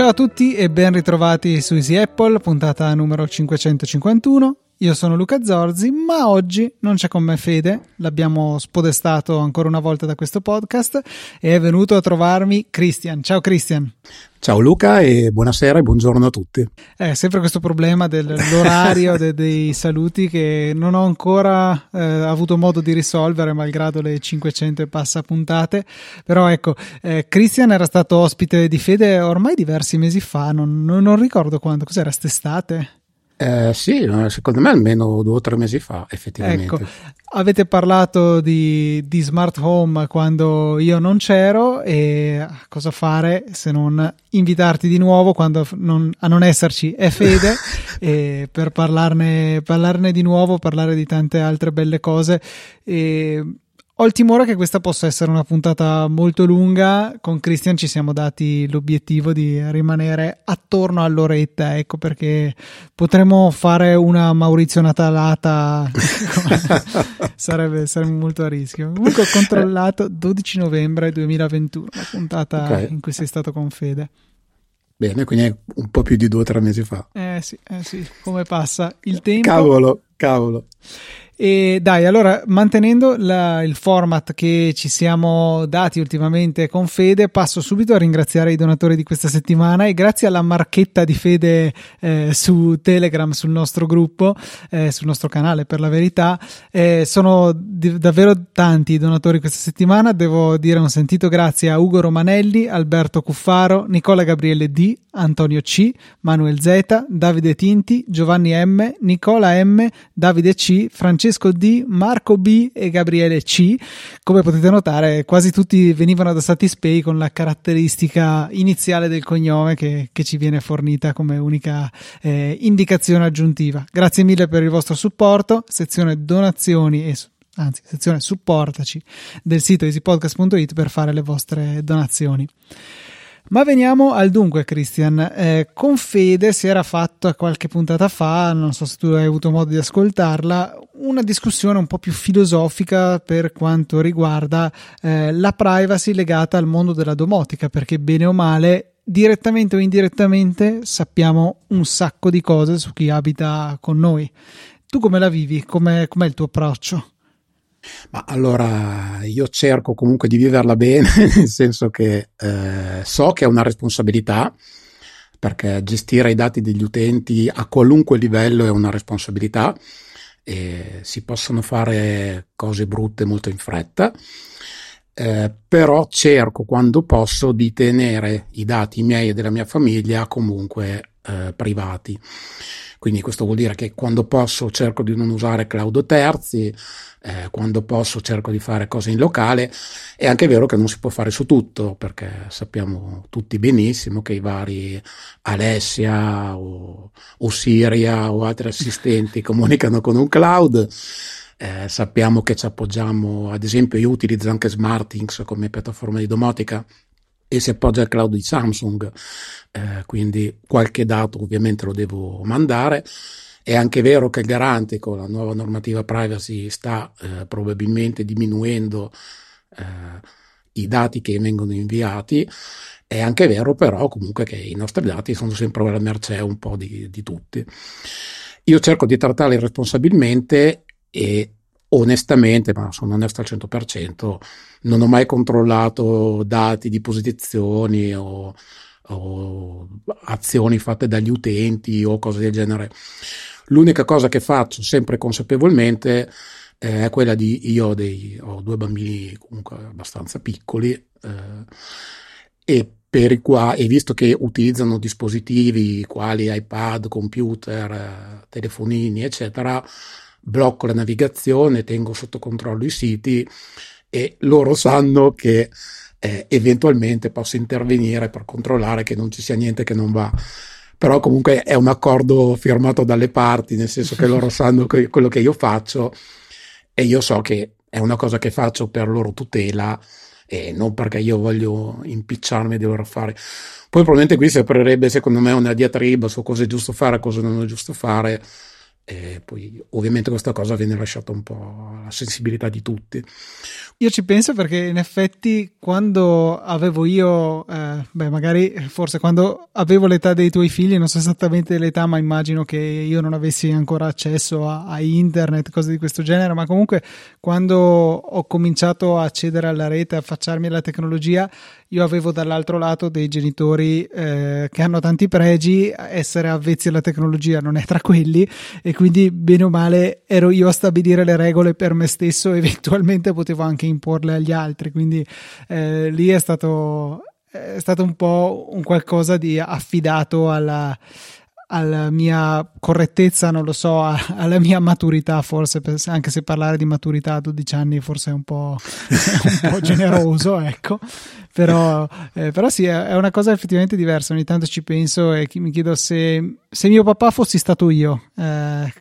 Ciao a tutti e ben ritrovati su Easy Apple, puntata numero 551. Io sono Luca Zorzi, ma oggi non c'è con me Fede, l'abbiamo spodestato ancora una volta da questo podcast e è venuto a trovarmi Christian. Ciao Christian. Ciao Luca e buonasera e buongiorno a tutti. È sempre questo problema dell'orario de, dei saluti che non ho ancora eh, avuto modo di risolvere malgrado le 500 e passa puntate, però ecco, eh, Christian era stato ospite di Fede ormai diversi mesi fa, non, non, ricordo quando, cos'era, quest'estate? Eh, sì, secondo me almeno due o tre mesi fa, effettivamente. Ecco, avete parlato di, di, smart home quando io non c'ero e cosa fare se non invitarti di nuovo quando non, a non esserci è fede per parlarne, parlarne di nuovo, parlare di tante altre belle cose. E ho il timore che questa possa essere una puntata molto lunga. Con Christian ci siamo dati l'obiettivo di rimanere attorno all'oretta, ecco perché potremmo fare una Maurizio Natalata. sarebbe, sarebbe, molto a rischio. Comunque ho controllato 12 novembre 2021, la puntata okay. in cui sei stato con Fede. Bene, quindi è un po' più di due o tre mesi fa. Eh sì, eh sì, come passa il tempo. Cavolo, cavolo. E dai, allora, mantenendo la, il format che ci siamo dati ultimamente con Fede, passo subito a ringraziare i donatori di questa settimana e grazie alla marchetta di Fede eh, su Telegram, sul nostro gruppo, eh, sul nostro canale per la verità, eh, sono di, davvero tanti i donatori questa settimana. Devo dire un sentito grazie a Ugo Romanelli, Alberto Cuffaro, Nicola Gabriele D, Antonio C, Manuel Z, Davide Tinti, Giovanni M, Nicola M, Davide C, Francesco D, Marco B e Gabriele C. Come potete notare, quasi tutti venivano da Satispay con la caratteristica iniziale del cognome che, che ci viene fornita come unica eh, indicazione aggiuntiva. Grazie mille per il vostro supporto. Sezione donazioni e anzi, sezione supportaci del sito easypodcast.it per fare le vostre donazioni. Ma veniamo al dunque, Christian. Eh, con Fede si era fatta qualche puntata fa, non so se tu hai avuto modo di ascoltarla, una discussione un po' più filosofica per quanto riguarda eh, la privacy legata al mondo della domotica, perché bene o male, direttamente o indirettamente, sappiamo un sacco di cose su chi abita con noi. Tu come la vivi? Com'è, com'è il tuo approccio? Ma allora io cerco comunque di viverla bene, nel senso che eh, so che è una responsabilità, perché gestire i dati degli utenti a qualunque livello è una responsabilità e si possono fare cose brutte molto in fretta. Eh, però cerco quando posso di tenere i dati miei e della mia famiglia comunque eh, privati. Quindi questo vuol dire che quando posso cerco di non usare cloud terzi, eh, quando posso cerco di fare cose in locale. È anche vero che non si può fare su tutto, perché sappiamo tutti benissimo che i vari Alessia o, o Siria o altri assistenti comunicano con un cloud. Eh, sappiamo che ci appoggiamo, ad esempio io utilizzo anche SmartThings come piattaforma di domotica e si appoggia al cloud di Samsung, eh, quindi qualche dato ovviamente lo devo mandare. È anche vero che il garante con la nuova normativa privacy sta eh, probabilmente diminuendo eh, i dati che vengono inviati. È anche vero però comunque che i nostri dati sono sempre alla mercé un po' di, di tutti. Io cerco di trattarli responsabilmente e onestamente, ma sono onesto al 100%, non ho mai controllato dati di posizioni o, o azioni fatte dagli utenti o cose del genere. L'unica cosa che faccio sempre consapevolmente eh, è quella di io ho, dei, ho due bambini comunque abbastanza piccoli eh, e per i e visto che utilizzano dispositivi quali iPad, computer, telefonini, eccetera, blocco la navigazione, tengo sotto controllo i siti e loro sanno che eh, eventualmente posso intervenire per controllare che non ci sia niente che non va. Però comunque è un accordo firmato dalle parti, nel senso che loro sanno che quello che io faccio e io so che è una cosa che faccio per loro tutela e non perché io voglio impicciarmi di dover fare. Poi probabilmente qui si aprirebbe secondo me una diatriba su cosa è giusto fare e cosa non è giusto fare e poi ovviamente questa cosa viene lasciata un po' alla sensibilità di tutti. Io ci penso perché in effetti quando avevo io, eh, beh magari forse quando avevo l'età dei tuoi figli, non so esattamente l'età, ma immagino che io non avessi ancora accesso a, a internet, cose di questo genere, ma comunque quando ho cominciato a accedere alla rete, a affacciarmi alla tecnologia, io avevo dall'altro lato dei genitori eh, che hanno tanti pregi, essere avvezzi alla tecnologia non è tra quelli e quindi bene o male ero io a stabilire le regole per me stesso, eventualmente potevo anche imporle agli altri, quindi eh, lì è stato, è stato un po' un qualcosa di affidato alla, alla mia correttezza, non lo so, alla mia maturità, forse, anche se parlare di maturità a 12 anni forse è un po', un po generoso, ecco. Però, eh, però sì, è una cosa effettivamente diversa. Ogni tanto ci penso e mi chiedo se, se mio papà fossi stato io, eh,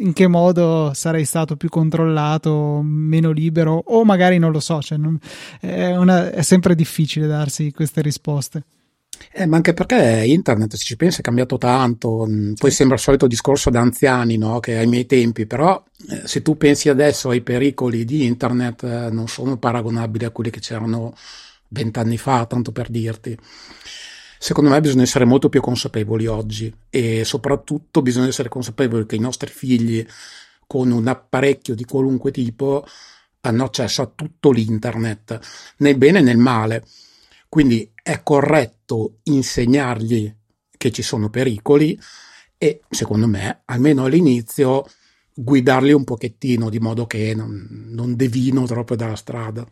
in che modo sarei stato più controllato, meno libero, o magari non lo so, cioè non, è, una, è sempre difficile darsi queste risposte. Eh, ma anche perché internet, se ci pensi, è cambiato tanto. Mm, poi sembra il solito discorso da anziani, no? Che ai miei tempi, però eh, se tu pensi adesso ai pericoli di internet, eh, non sono paragonabili a quelli che c'erano vent'anni fa, tanto per dirti. Secondo me bisogna essere molto più consapevoli oggi e soprattutto bisogna essere consapevoli che i nostri figli con un apparecchio di qualunque tipo hanno accesso a tutto l'internet, nel bene e nel male. Quindi è corretto insegnargli che ci sono pericoli e secondo me, almeno all'inizio, guidarli un pochettino di modo che non, non devino troppo dalla strada.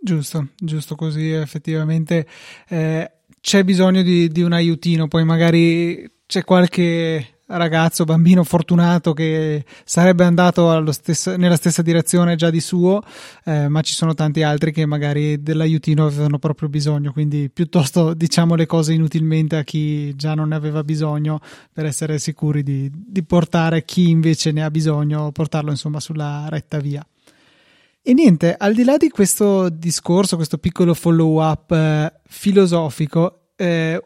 Giusto, giusto così, effettivamente eh, c'è bisogno di, di un aiutino, poi magari c'è qualche ragazzo, bambino fortunato che sarebbe andato stesso, nella stessa direzione già di suo, eh, ma ci sono tanti altri che magari dell'aiutino avevano proprio bisogno, quindi piuttosto diciamo le cose inutilmente a chi già non ne aveva bisogno per essere sicuri di, di portare chi invece ne ha bisogno, portarlo insomma sulla retta via. E niente, al di là di questo discorso, questo piccolo follow up eh, filosofico, eh,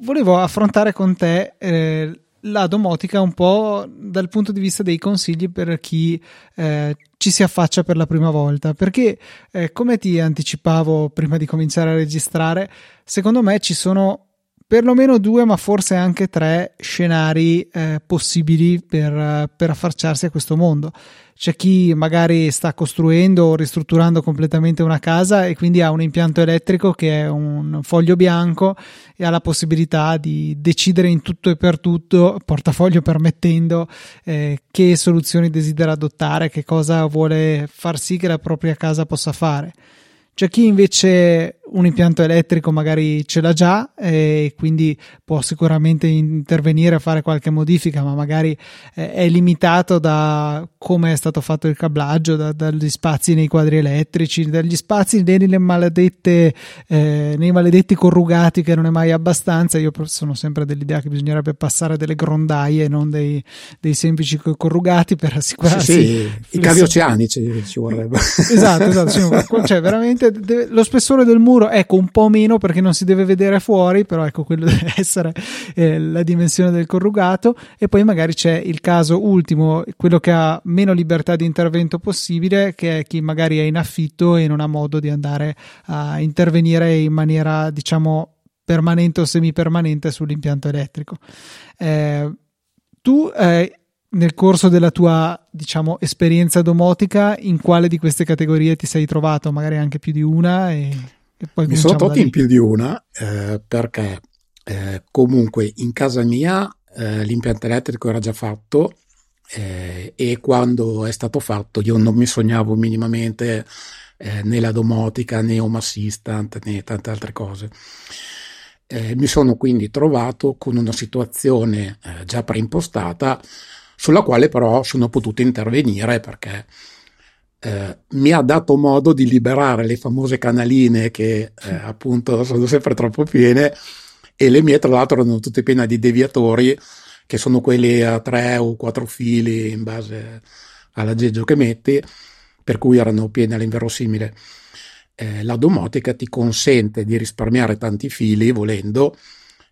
volevo affrontare con te eh, la domotica un po' dal punto di vista dei consigli per chi eh, ci si affaccia per la prima volta. Perché eh, come ti anticipavo prima di cominciare a registrare secondo me ci sono perlomeno due, ma forse anche tre scenari eh, possibili per, per affacciarsi a questo mondo. C'è chi magari sta costruendo o ristrutturando completamente una casa e quindi ha un impianto elettrico che è un foglio bianco e ha la possibilità di decidere in tutto e per tutto, portafoglio permettendo, eh, che soluzioni desidera adottare, che cosa vuole far sì che la propria casa possa fare. C'è chi invece un impianto elettrico magari ce l'ha già e quindi può sicuramente intervenire a fare qualche modifica, ma magari eh, è limitato da come è stato fatto il cablaggio, da, dagli spazi nei quadri elettrici, dagli spazi nelle maledette, eh, nei maledetti corrugati che non è mai abbastanza. Io sono sempre dell'idea che bisognerebbe passare delle grondaie non dei, dei semplici corrugati per assicurarsi. Sì, sì. i cavi oceanici ci vorrebbe. esatto, esatto. Cioè, veramente deve, lo spessore del muro, ecco un po' meno perché non si deve vedere fuori, però ecco quello deve essere eh, la dimensione del corrugato e poi magari c'è il caso ultimo, quello che ha meno libertà di intervento possibile, che è chi magari è in affitto e non ha modo di andare a intervenire in maniera diciamo permanente o semipermanente sull'impianto elettrico. Eh, tu eh, nel corso della tua, diciamo, esperienza domotica, in quale di queste categorie ti sei trovato? Magari anche più di una? E... Mi sono tolti in più di una eh, perché eh, comunque in casa mia eh, l'impianto elettrico era già fatto eh, e quando è stato fatto io non mi sognavo minimamente eh, né la domotica né Home Assistant né tante altre cose. Eh, mi sono quindi trovato con una situazione già preimpostata sulla quale però sono potuto intervenire perché eh, mi ha dato modo di liberare le famose canaline che eh, appunto sono sempre troppo piene e le mie tra l'altro erano tutte piene di deviatori che sono quelli a tre o quattro fili in base all'aggeggio che metti per cui erano piene all'inverosimile eh, la domotica ti consente di risparmiare tanti fili volendo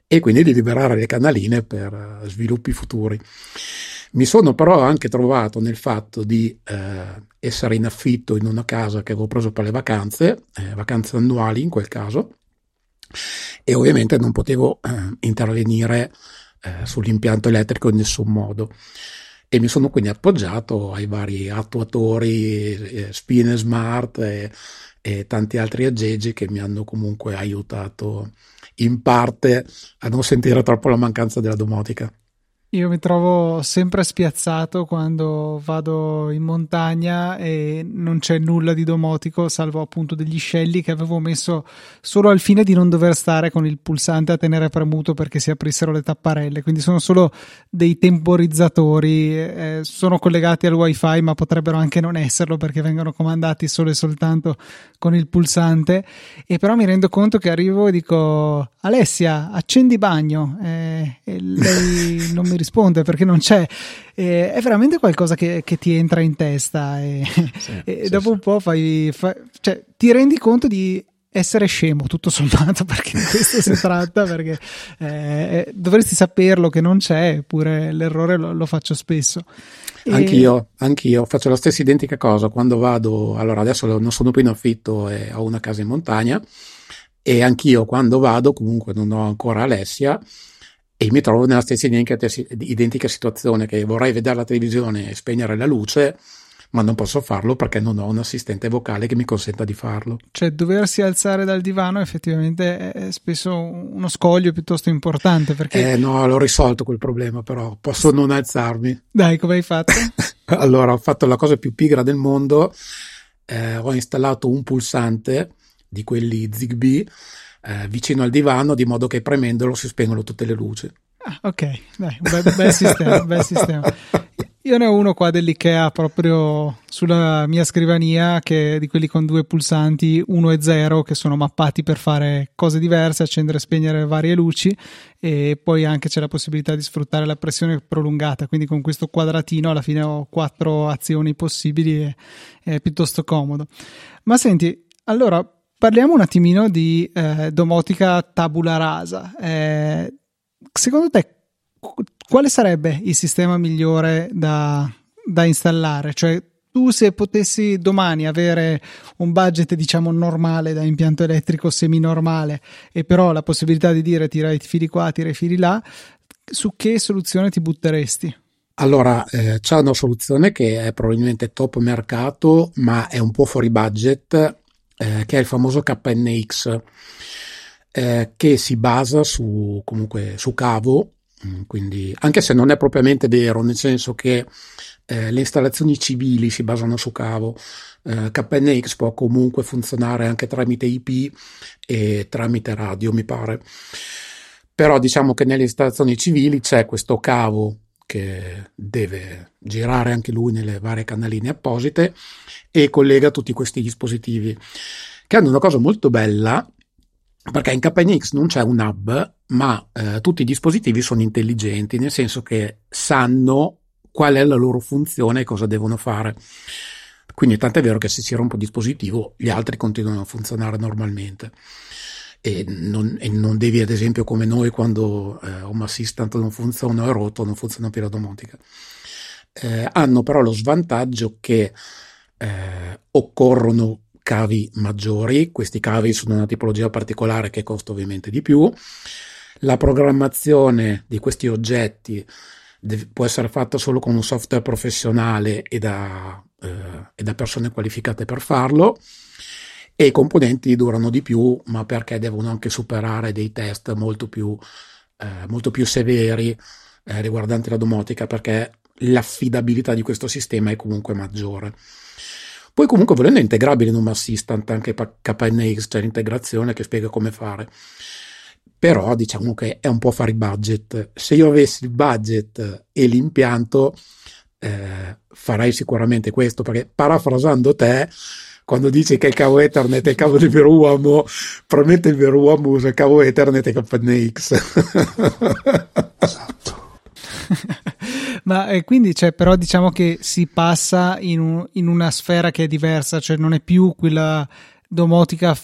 e quindi di liberare le canaline per uh, sviluppi futuri. Mi sono però anche trovato nel fatto di eh, essere in affitto in una casa che avevo preso per le vacanze, eh, vacanze annuali in quel caso, e ovviamente non potevo eh, intervenire eh, sull'impianto elettrico in nessun modo. E mi sono quindi appoggiato ai vari attuatori, eh, spine smart e, e tanti altri aggeggi che mi hanno comunque aiutato in parte a non sentire troppo la mancanza della domotica. Io mi trovo sempre spiazzato quando vado in montagna e non c'è nulla di domotico, salvo appunto degli scelli che avevo messo solo al fine di non dover stare con il pulsante a tenere premuto perché si aprissero le tapparelle. Quindi sono solo dei temporizzatori, eh, sono collegati al wifi, ma potrebbero anche non esserlo perché vengono comandati solo e soltanto con il pulsante. E però mi rendo conto che arrivo e dico: Alessia, accendi bagno. Eh, e lei non mi risponde perché non c'è. Eh, è veramente qualcosa che, che, ti entra in testa. E, sì, e sì, dopo un po' fai, fai, cioè, ti rendi conto di essere scemo tutto sommato perché di questo si tratta perché eh, dovresti saperlo che non c'è eppure l'errore lo, lo faccio spesso. E... anch'io, anch'io. Faccio la stessa identica cosa quando vado allora adesso non sono più in affitto e ho una casa in montagna e anch'io quando vado comunque non ho ancora Alessia e mi trovo nella stessa identica situazione che vorrei vedere la televisione e spegnere la luce ma non posso farlo perché non ho un assistente vocale che mi consenta di farlo. Cioè, doversi alzare dal divano effettivamente è spesso uno scoglio piuttosto importante. Perché... Eh no, l'ho risolto quel problema, però posso non alzarmi. Dai, come hai fatto? allora, ho fatto la cosa più pigra del mondo. Eh, ho installato un pulsante di quelli Zigbee eh, vicino al divano di modo che premendolo si spengono tutte le luci. Ah, ok, dai, bel, bel sistema, bel sistema. Io ne ho uno qua dell'IKEA proprio sulla mia scrivania che è di quelli con due pulsanti 1 e 0 che sono mappati per fare cose diverse, accendere e spegnere varie luci e poi anche c'è la possibilità di sfruttare la pressione prolungata, quindi con questo quadratino alla fine ho quattro azioni possibili e è piuttosto comodo. Ma senti, allora parliamo un attimino di eh, domotica tabula rasa. Eh, secondo te quale sarebbe il sistema migliore da, da installare? Cioè, tu se potessi domani avere un budget diciamo normale da impianto elettrico semi-normale e però la possibilità di dire tira i fili qua, tira i fili là, su che soluzione ti butteresti? Allora, eh, c'è una soluzione che è probabilmente top mercato, ma è un po' fuori budget, eh, che è il famoso KNX, eh, che si basa su, comunque, su cavo Mm, quindi, anche se non è propriamente vero, nel senso che eh, le installazioni civili si basano su cavo, eh, KNX può comunque funzionare anche tramite IP e tramite radio, mi pare. Però diciamo che nelle installazioni civili c'è questo cavo che deve girare anche lui nelle varie canaline apposite e collega tutti questi dispositivi che hanno una cosa molto bella perché in KNX non c'è un hub, ma eh, tutti i dispositivi sono intelligenti, nel senso che sanno qual è la loro funzione e cosa devono fare. Quindi tant'è vero che se si rompe un dispositivo, gli altri continuano a funzionare normalmente. E non, e non devi, ad esempio, come noi, quando eh, Home Assistant non funziona o è rotto, non funziona più la domotica. Eh, hanno però lo svantaggio che eh, occorrono cavi maggiori, questi cavi sono una tipologia particolare che costa ovviamente di più, la programmazione di questi oggetti può essere fatta solo con un software professionale e da, eh, e da persone qualificate per farlo e i componenti durano di più, ma perché devono anche superare dei test molto più, eh, molto più severi eh, riguardanti la domotica, perché l'affidabilità di questo sistema è comunque maggiore. Poi comunque volendo è integrabile in Home Assistant anche KNX, c'è l'integrazione che spiega come fare. Però diciamo che è un po' fare i budget. Se io avessi il budget e l'impianto, eh, farei sicuramente questo, perché parafrasando te, quando dici che il cavo Ethernet è il cavo del vero uomo, probabilmente il vero uomo usa il cavo Ethernet e KNX. esatto. Ma eh, quindi, cioè, però diciamo che si passa in, un, in, una sfera che è diversa, cioè non è più quella domotica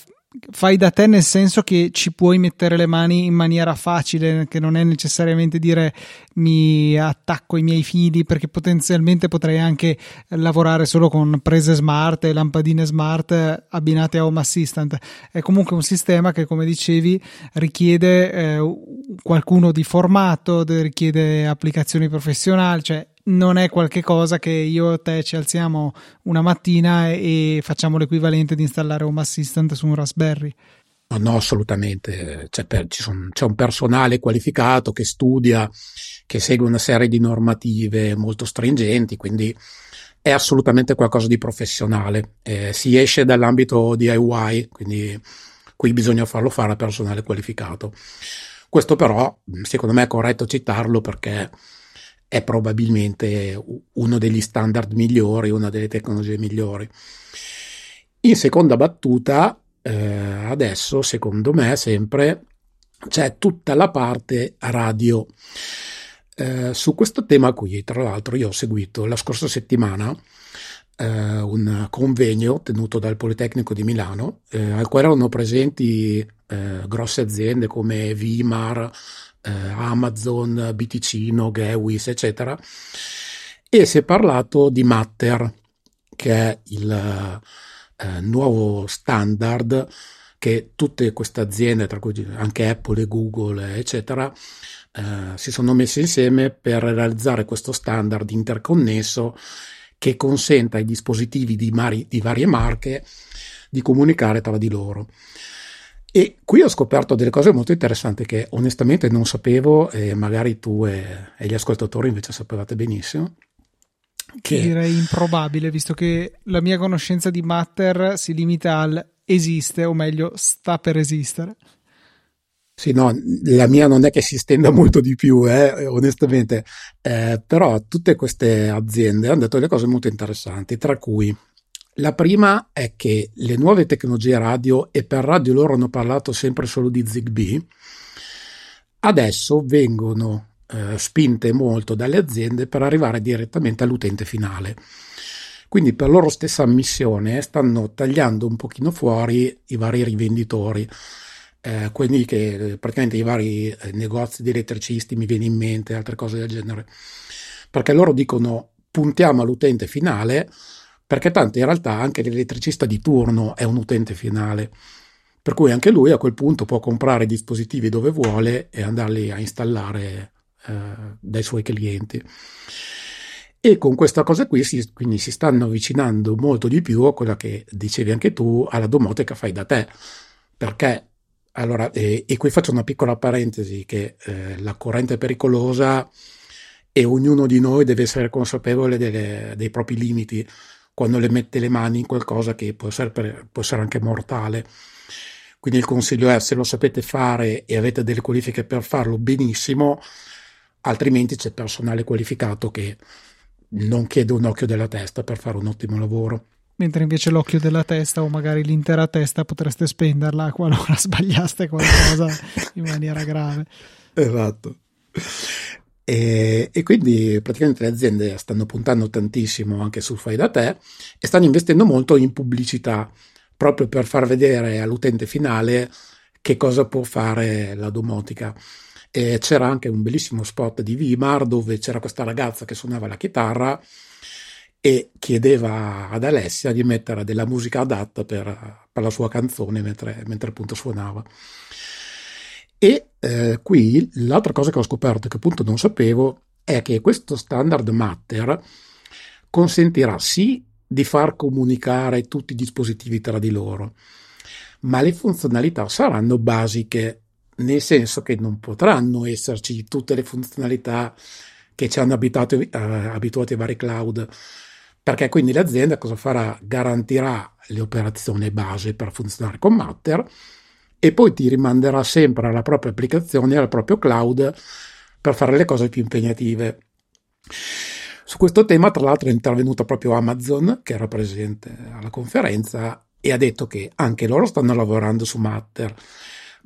fai da te nel senso che ci puoi mettere le mani in maniera facile, che non è necessariamente dire mi attacco i miei fili, perché potenzialmente potrei anche lavorare solo con prese smart e lampadine smart abbinate a Home Assistant. È comunque un sistema che, come dicevi, richiede eh, qualcuno di formato, richiede applicazioni professionali, cioè non è qualcosa che io e te ci alziamo una mattina e facciamo l'equivalente di installare Home Assistant su un Raspberry. No, no assolutamente. C'è, per, son, c'è, un personale qualificato che studia, che segue una serie di normative molto stringenti, quindi è assolutamente qualcosa di professionale. Eh, si esce dall'ambito DIY, quindi qui bisogna farlo fare a personale qualificato. Questo però, secondo me, è corretto citarlo perché è probabilmente uno degli standard migliori, una delle tecnologie migliori. In seconda battuta, eh, adesso secondo me sempre c'è tutta la parte radio. Eh, su questo tema qui, tra l'altro, io ho seguito la scorsa settimana eh, un convegno tenuto dal Politecnico di Milano, eh, al quale erano presenti eh, grosse aziende come Vimar, eh, Amazon, BTC, Gewis, eccetera. E si è parlato di Matter, che è il eh, nuovo standard che tutte queste aziende, tra cui anche Apple Google, eccetera, eh, si sono messe insieme per realizzare questo standard interconnesso che consenta ai dispositivi di, mari, di varie marche di comunicare tra di loro. E qui ho scoperto delle cose molto interessanti che onestamente non sapevo e magari tu e, e gli ascoltatori invece sapevate benissimo. Che... Direi improbabile, visto che la mia conoscenza di Matter si limita al esiste, o meglio, sta per esistere. Sì, no, la mia non è che si stenda molto di più, eh, onestamente, eh, però tutte queste aziende hanno detto delle cose molto interessanti, tra cui la prima è che le nuove tecnologie radio, e per radio loro hanno parlato sempre solo di Zigbee, adesso vengono eh, spinte molto dalle aziende per arrivare direttamente all'utente finale. Quindi per loro stessa ammissione stanno tagliando un pochino fuori i vari rivenditori, eh, quelli che praticamente i vari eh, negozi di elettricisti mi viene in mente, altre cose del genere, perché loro dicono puntiamo all'utente finale perché tanto in realtà anche l'elettricista di turno è un utente finale, per cui anche lui a quel punto può comprare dispositivi dove vuole e andarli a installare eh, dai suoi clienti. E con questa cosa qui si, quindi si stanno avvicinando molto di più a quella che dicevi anche tu, alla domotica fai da te, perché? Allora, e, e qui faccio una piccola parentesi che eh, la corrente è pericolosa e ognuno di noi deve essere consapevole delle, dei propri limiti quando le mette le mani in qualcosa che può essere, può essere anche mortale. Quindi il consiglio è se lo sapete fare e avete delle qualifiche per farlo, benissimo, altrimenti c'è personale qualificato che non chiede un occhio della testa per fare un ottimo lavoro. Mentre invece l'occhio della testa o magari l'intera testa potreste spenderla qualora sbagliaste qualcosa in maniera grave. Esatto. E, e, quindi praticamente le aziende stanno puntando tantissimo anche sul fai da te e stanno investendo molto in pubblicità proprio per far vedere all'utente finale che cosa può fare la domotica. E c'era anche un bellissimo spot di Vimar dove c'era questa ragazza che suonava la chitarra e chiedeva ad Alessia di mettere della musica adatta per, per la sua canzone mentre, mentre appunto suonava. E eh, qui l'altra cosa che ho scoperto, che appunto non sapevo, è che questo standard Matter consentirà sì di far comunicare tutti i dispositivi tra di loro, ma le funzionalità saranno basiche, nel senso che non potranno esserci tutte le funzionalità che ci hanno abituato, eh, abituati ai vari cloud, perché quindi l'azienda cosa farà? Garantirà le operazioni base per funzionare con Matter e poi ti rimanderà sempre alla propria applicazione, al proprio cloud per fare le cose più impegnative. Su questo tema, tra l'altro, è intervenuta proprio Amazon, che era presente alla conferenza, e ha detto che anche loro stanno lavorando su Matter,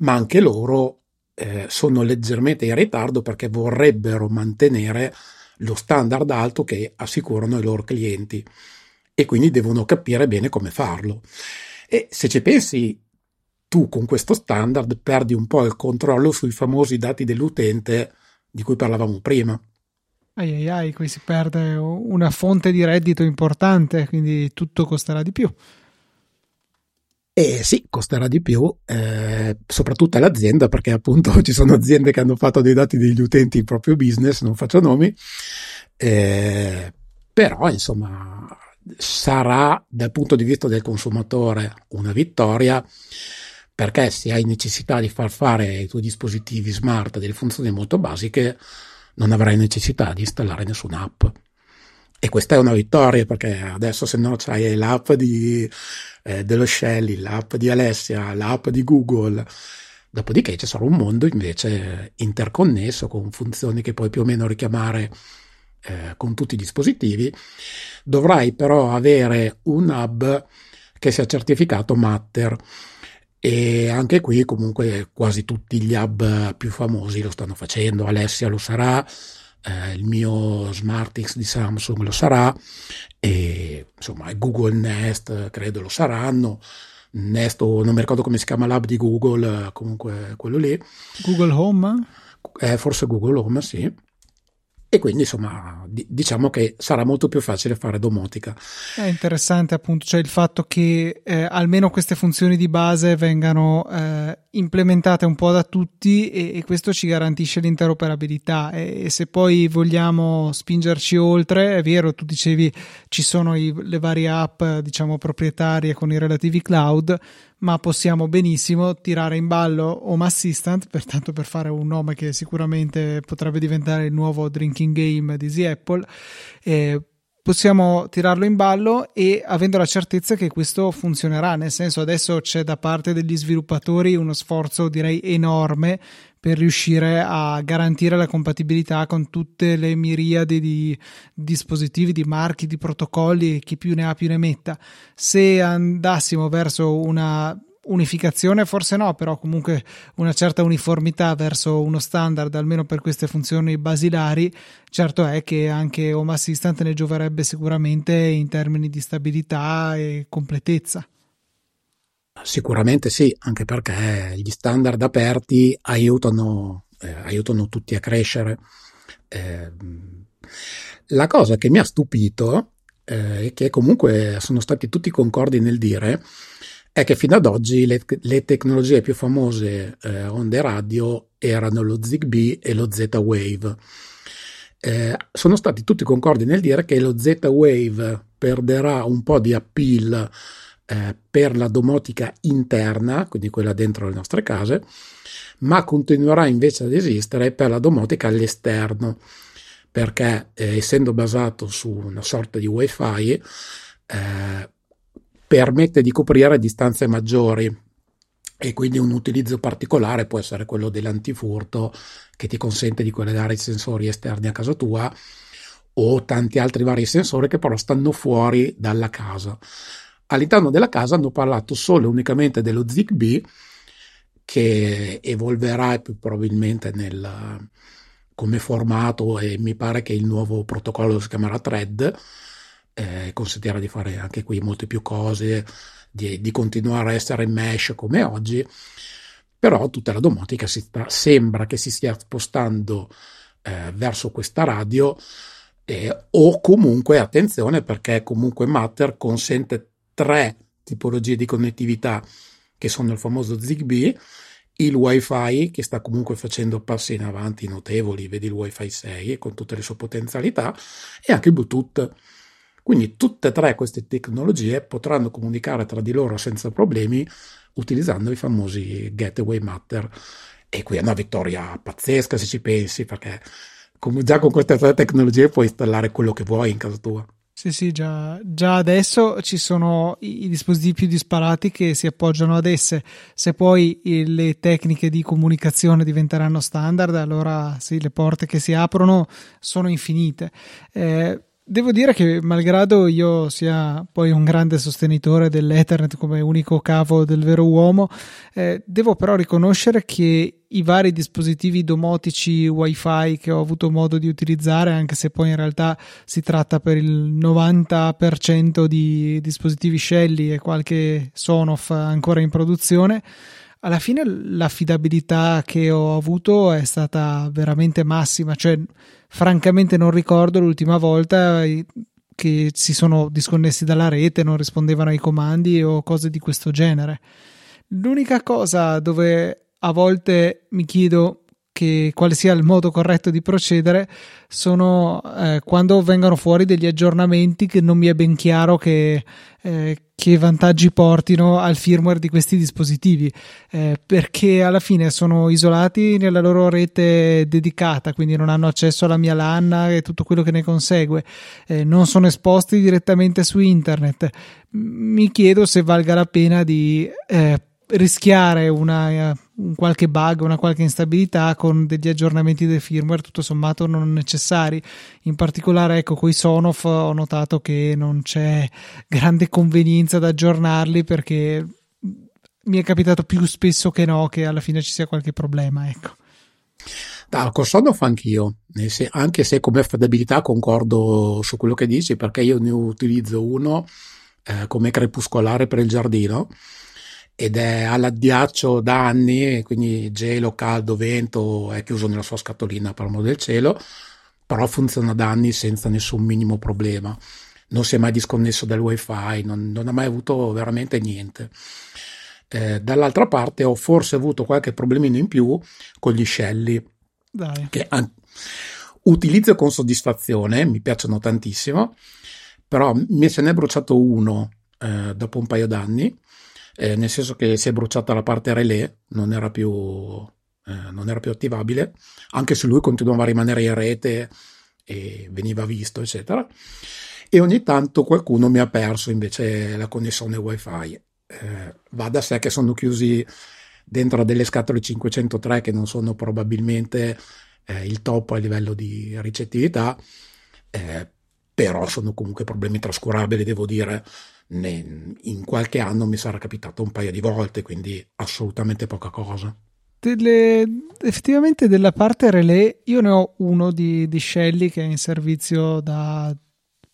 ma anche loro eh, sono leggermente in ritardo perché vorrebbero mantenere lo standard alto che assicurano i loro clienti e quindi devono capire bene come farlo. E se ci pensi, tu con questo standard perdi un po' il controllo sui famosi dati dell'utente di cui parlavamo prima. Ai ai ai, qui si perde una fonte di reddito importante, quindi tutto costerà di più. E sì, costerà di più, eh, soprattutto all'azienda, perché appunto ci sono aziende che hanno fatto dei dati degli utenti il proprio business, non faccio nomi, eh, però insomma sarà dal punto di vista del consumatore una vittoria perché se hai necessità di far fare ai tuoi dispositivi smart delle funzioni molto basiche non avrai necessità di installare nessuna app. E questa è una vittoria perché adesso se no c'hai l'app di, eh, dello Shelly, l'app di Alessia, l'app di Google. Dopodiché ci sarà un mondo invece interconnesso con funzioni che puoi più o meno richiamare eh, con tutti i dispositivi. Dovrai però avere un hub che sia certificato Matter e anche qui comunque quasi tutti gli hub più famosi lo stanno facendo. Alessia lo sarà, eh, il mio SmartX di Samsung lo sarà e insomma Google Nest credo lo saranno. Nest o non mi ricordo come si chiama l'hub di Google, comunque quello lì. Google Home? Eh, forse Google Home, sì e quindi insomma diciamo che sarà molto più facile fare domotica. È interessante appunto, cioè il fatto che eh, almeno queste funzioni di base vengano eh, implementate un po' da tutti e, e questo ci garantisce l'interoperabilità e, e, se poi vogliamo spingerci oltre, è vero, tu dicevi ci sono i, le varie app diciamo proprietarie con i relativi cloud, ma possiamo benissimo tirare in ballo Home Assistant, pertanto per fare un nome che sicuramente potrebbe diventare il nuovo drinking game di The Apple. Eh, possiamo tirarlo in ballo e avendo la certezza che questo funzionerà, nel senso adesso c'è da parte degli sviluppatori uno sforzo direi enorme per riuscire a garantire la compatibilità con tutte le miriadi di dispositivi, di marchi, di protocolli, chi più ne ha più ne metta. Se andassimo verso una unificazione forse no, però comunque una certa uniformità verso uno standard, almeno per queste funzioni basilari, certo è che anche Home Assistant ne gioverebbe sicuramente in termini di stabilità e completezza. Sicuramente sì, anche perché gli standard aperti aiutano, eh, aiutano tutti a crescere. Eh, la cosa che mi ha stupito eh, è che comunque sono stati tutti concordi nel dire è che fino ad oggi le, le tecnologie più famose eh, onde radio erano lo ZigBee e lo Z-Wave. Eh, sono stati tutti concordi nel dire che lo Z-Wave perderà un po' di appeal eh, per la domotica interna, quindi quella dentro le nostre case, ma continuerà invece ad esistere per la domotica all'esterno, perché eh, essendo basato su una sorta di wifi, eh, permette di coprire distanze maggiori e quindi un utilizzo particolare può essere quello dell'antifurto che ti consente di collegare i sensori esterni a casa tua o tanti altri vari sensori che però stanno fuori dalla casa. All'interno della casa hanno parlato solo e unicamente dello ZigBee che evolverà più probabilmente nel, come formato e mi pare che il nuovo protocollo si chiamerà Thread eh, consentirà di fare anche qui molte più cose, di, di, continuare a essere in mesh come oggi, però tutta la domotica sta, sembra che si stia spostando eh, verso questa radio eh, o comunque attenzione perché comunque Matter consente tre tipologie di connettività che sono il famoso ZigBee, il WiFi che sta comunque facendo passi in avanti notevoli, vedi il WiFi 6 con tutte le sue potenzialità e anche il Bluetooth quindi tutte e tre queste tecnologie potranno comunicare tra di loro senza problemi utilizzando i famosi gateway matter. E qui è una vittoria pazzesca se ci pensi, perché già con queste tre tecnologie puoi installare quello che vuoi in casa tua. Sì, sì, già, già, adesso ci sono i, dispositivi più disparati che si appoggiano ad esse. Se poi le tecniche di comunicazione diventeranno standard, allora sì, le porte che si aprono sono infinite. Eh, Devo dire che, malgrado io sia poi un grande sostenitore dell'Ethernet come unico cavo del vero uomo, eh, devo però riconoscere che i vari dispositivi domotici wifi che ho avuto modo di utilizzare, anche se poi in realtà si tratta per il 90% di dispositivi Shelly e qualche Sonoff ancora in produzione, alla fine l'affidabilità che ho avuto è stata veramente massima, cioè francamente non ricordo l'ultima volta che si sono disconnessi dalla rete, non rispondevano ai comandi o cose di questo genere. L'unica cosa dove a volte mi chiedo che, quale sia il modo corretto di procedere sono eh, quando vengono fuori degli aggiornamenti che non mi è ben chiaro che, eh, che vantaggi portino al firmware di questi dispositivi. Eh, perché alla fine sono isolati nella loro rete dedicata quindi non hanno accesso alla mia LAN e tutto quello che ne consegue. Eh, non sono esposti direttamente su internet. Mi chiedo se valga la pena di eh, rischiare una, un qualche bug, una qualche instabilità con degli aggiornamenti del firmware tutto sommato non necessari. In particolare, ecco, con i Sonoff ho notato che non c'è grande convenienza ad aggiornarli perché mi è capitato più spesso che no che alla fine ci sia qualche problema, ecco. Da, con Sonoff anch'io, anche se come affidabilità concordo su quello che dici perché io ne utilizzo uno eh, come crepuscolare per il giardino ed è all'addiaccio da anni, quindi gelo, caldo, vento, è chiuso nella sua scatolina per amore del cielo, però funziona da anni senza nessun minimo problema. Non si è mai disconnesso dal wifi, non, non ha mai avuto veramente niente. Eh, dall'altra parte ho forse avuto qualche problemino in più con gli scelli, Dai. che an- utilizzo con soddisfazione, mi piacciono tantissimo, però mi se ne è bruciato uno eh, dopo un paio d'anni eh, nel senso che si è bruciata la parte relè, non era più, eh, non era più attivabile, anche se lui continuava a rimanere in rete e veniva visto, eccetera. E ogni tanto qualcuno mi ha perso invece la connessione wifi. Eh, va da sé che sono chiusi dentro delle scatole 503 che non sono probabilmente eh, il top a livello di ricettività, eh, però sono comunque problemi trascurabili, devo dire in qualche anno mi sarà capitato un paio di volte, quindi assolutamente poca cosa. Delle, effettivamente della parte relay io ne ho uno di, di Shelly che è in servizio da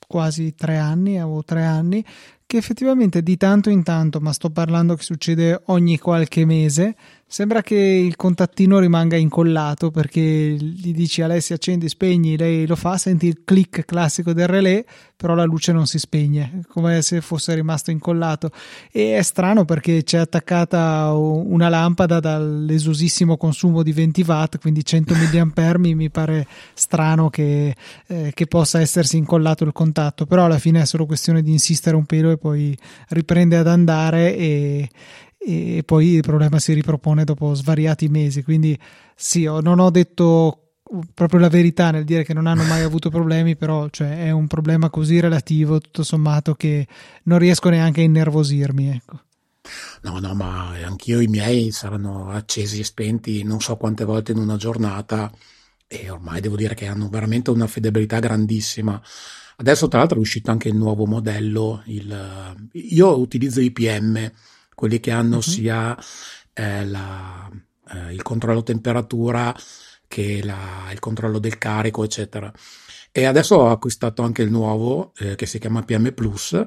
quasi tre anni, avevo tre anni, che effettivamente di tanto in tanto, ma sto parlando che succede ogni qualche mese, sembra che il contattino rimanga incollato perché gli dici Alessia accendi, spegni, lei lo fa, senti il click classico del relè, però la luce non si spegne, come se fosse rimasto incollato. E è strano perché c'è attaccata una lampada dall'esosissimo consumo di 20 watt, quindi 100 mA, mi pare strano che, eh, che possa essersi incollato il contatto, però alla fine è solo questione di insistere un pelo e poi riprende ad andare e, e poi il problema si ripropone dopo svariati mesi. Quindi sì, non ho detto proprio la verità nel dire che non hanno mai avuto problemi, però cioè, è un problema così relativo, tutto sommato, che non riesco neanche a innervosirmi. Ecco. No, no, ma anch'io i miei saranno accesi e spenti non so quante volte in una giornata e ormai devo dire che hanno veramente una fedabilità grandissima. Adesso tra l'altro è uscito anche il nuovo modello, il, io utilizzo IPM, quelli che hanno uh-huh. sia eh, la, eh, il controllo temperatura che la, il controllo del carico, eccetera. E adesso ho acquistato anche il nuovo eh, che si chiama PM Plus,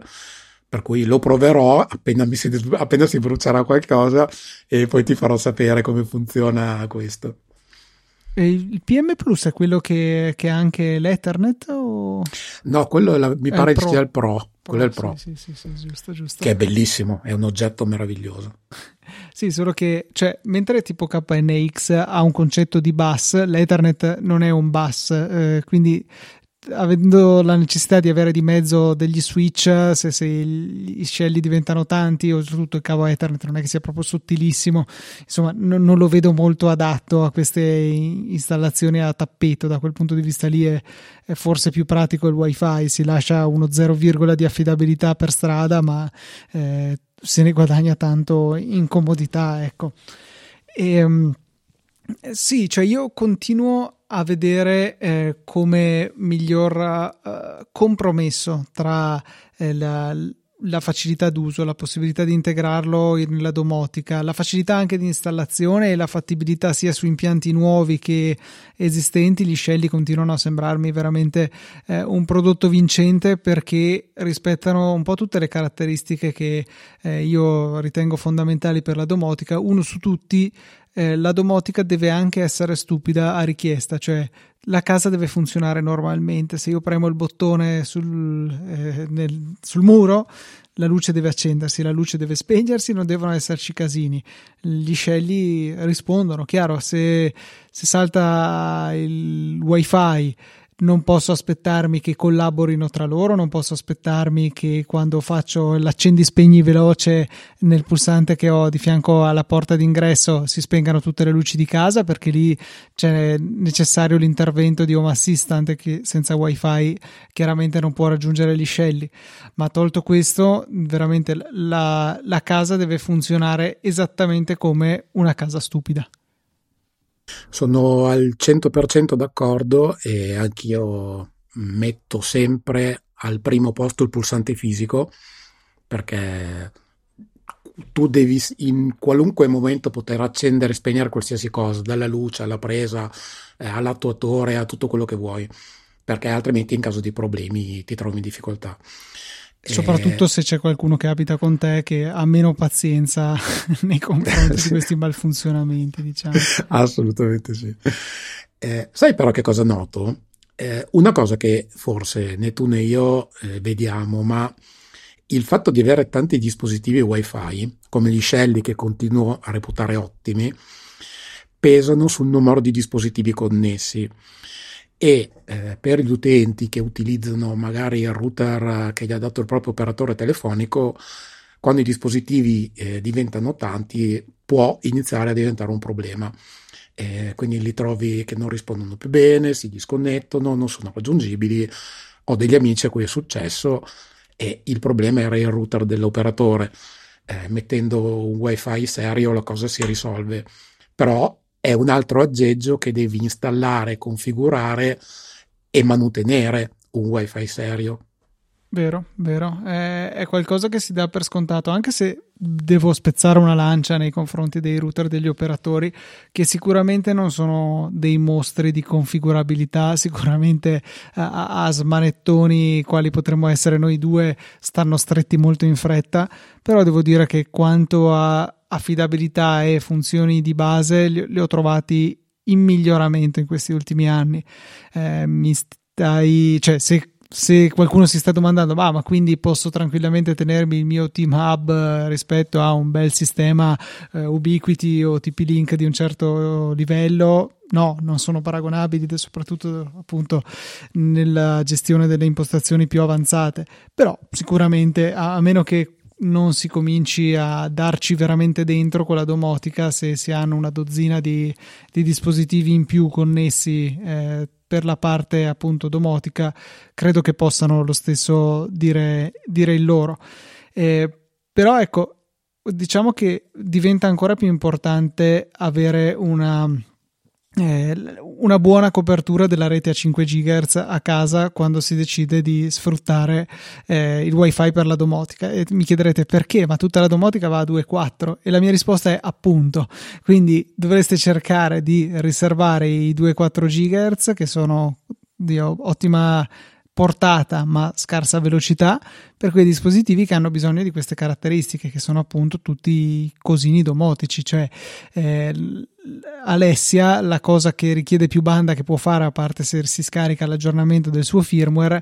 per cui lo proverò appena, si, appena si brucerà qualcosa e poi ti farò sapere come funziona questo. E il PM Plus è quello che, che ha anche l'Ethernet? O... No, quello la, mi è pare sia il Pro. Quello è il Pro. Sì, sì, sì, giusto, giusto. Che è bellissimo, è un oggetto meraviglioso. sì, solo che, cioè, mentre tipo KNX ha un concetto di bus, l'Ethernet non è un bus, eh, quindi avendo la necessità di avere di mezzo degli switch, se, se i scelli diventano tanti, o soprattutto il cavo Ethernet non è che sia proprio sottilissimo, insomma, no, non lo vedo molto adatto a queste installazioni a tappeto. Da quel punto di vista lì è, è forse più pratico il wifi, si lascia uno 0, di affidabilità per strada, ma eh, se ne guadagna tanto in comodità, ecco. E, um, Eh, sì, cioè io continuo a vedere eh, come miglior uh, compromesso tra eh, la, la facilità d'uso, la possibilità di integrarlo nella domotica, la facilità anche di installazione e la fattibilità sia su impianti nuovi che esistenti, gli Shelly continuano a sembrarmi veramente eh, un prodotto vincente perché rispettano un po' tutte le caratteristiche che eh, io ritengo fondamentali per la domotica. Uno su tutti eh, la domotica deve anche essere stupida a richiesta, cioè la casa deve funzionare normalmente. Se io premo il bottone sul, eh, nel, sul muro, la luce deve accendersi, la luce deve spegnersi, non devono esserci casini. Gli scegli rispondono, chiaro, se, se salta il wifi non posso aspettarmi che collaborino tra loro, non posso aspettarmi che quando faccio l'accendi spegni veloce nel pulsante che ho di fianco alla porta d'ingresso si spengano tutte le luci di casa perché lì c'è necessario l'intervento di Home Assistant che senza wifi chiaramente non può raggiungere gli scelli. Ma tolto questo, veramente la, la casa deve funzionare esattamente come una casa stupida. Sono al 100% d'accordo e anch'io metto sempre al primo posto il pulsante fisico perché tu devi in qualunque momento poter accendere e spegnere qualsiasi cosa, dalla luce alla presa, eh, all'attuatore, a tutto quello che vuoi, perché altrimenti in caso di problemi ti trovi in difficoltà. Soprattutto eh, se c'è qualcuno che abita con te che ha meno pazienza nei confronti di questi malfunzionamenti, diciamo. Assolutamente sì. Eh, sai però che cosa noto? Eh, una cosa che forse né tu né io eh, vediamo, ma il fatto di avere tanti dispositivi wifi, come gli Shelly che continuo a reputare ottimi, pesano sul numero di dispositivi connessi e eh, per gli utenti che utilizzano magari il router che gli ha dato il proprio operatore telefonico, quando i dispositivi eh, diventano tanti può iniziare a diventare un problema. Eh, quindi li trovi che non rispondono più bene, si disconnettono, non sono raggiungibili. Ho degli amici a cui è successo e il problema era il router dell'operatore. Eh, mettendo un wifi serio la cosa si risolve, però è un altro aggeggio che devi installare, configurare e mantenere un wifi serio. Vero, vero, è, è, qualcosa che si dà per scontato, anche se devo spezzare una lancia nei confronti dei router degli operatori, che sicuramente non sono dei mostri di configurabilità, sicuramente a, a smanettoni quali potremmo essere noi due stanno stretti molto in fretta, però devo dire che quanto a affidabilità e funzioni di base li, li ho trovati in miglioramento in questi ultimi anni. Eh, mi stai, cioè, se se qualcuno si sta domandando, ma, ma quindi posso tranquillamente tenermi il mio team hub eh, rispetto a un bel sistema eh, Ubiquiti o TP-Link di un certo livello, no, non sono paragonabili, soprattutto appunto nella gestione delle impostazioni più avanzate. Però sicuramente, a, a meno che non si cominci a darci veramente dentro con la domotica se si hanno una dozzina di, di dispositivi in più connessi eh, per la parte appunto domotica. Credo che possano lo stesso dire, dire il loro. Eh, però ecco diciamo che diventa ancora più importante avere una una buona copertura della rete a 5 GHz a casa quando si decide di sfruttare eh, il wifi per la domotica. E mi chiederete perché ma tutta la domotica va a 2.4 e la mia risposta è appunto. Quindi dovreste cercare di riservare i 2.4 GHz che sono di ottima portata ma scarsa velocità per quei dispositivi che hanno bisogno di queste caratteristiche che sono appunto tutti cosini domotici cioè eh, Alessia la cosa che richiede più banda che può fare a parte se si scarica l'aggiornamento del suo firmware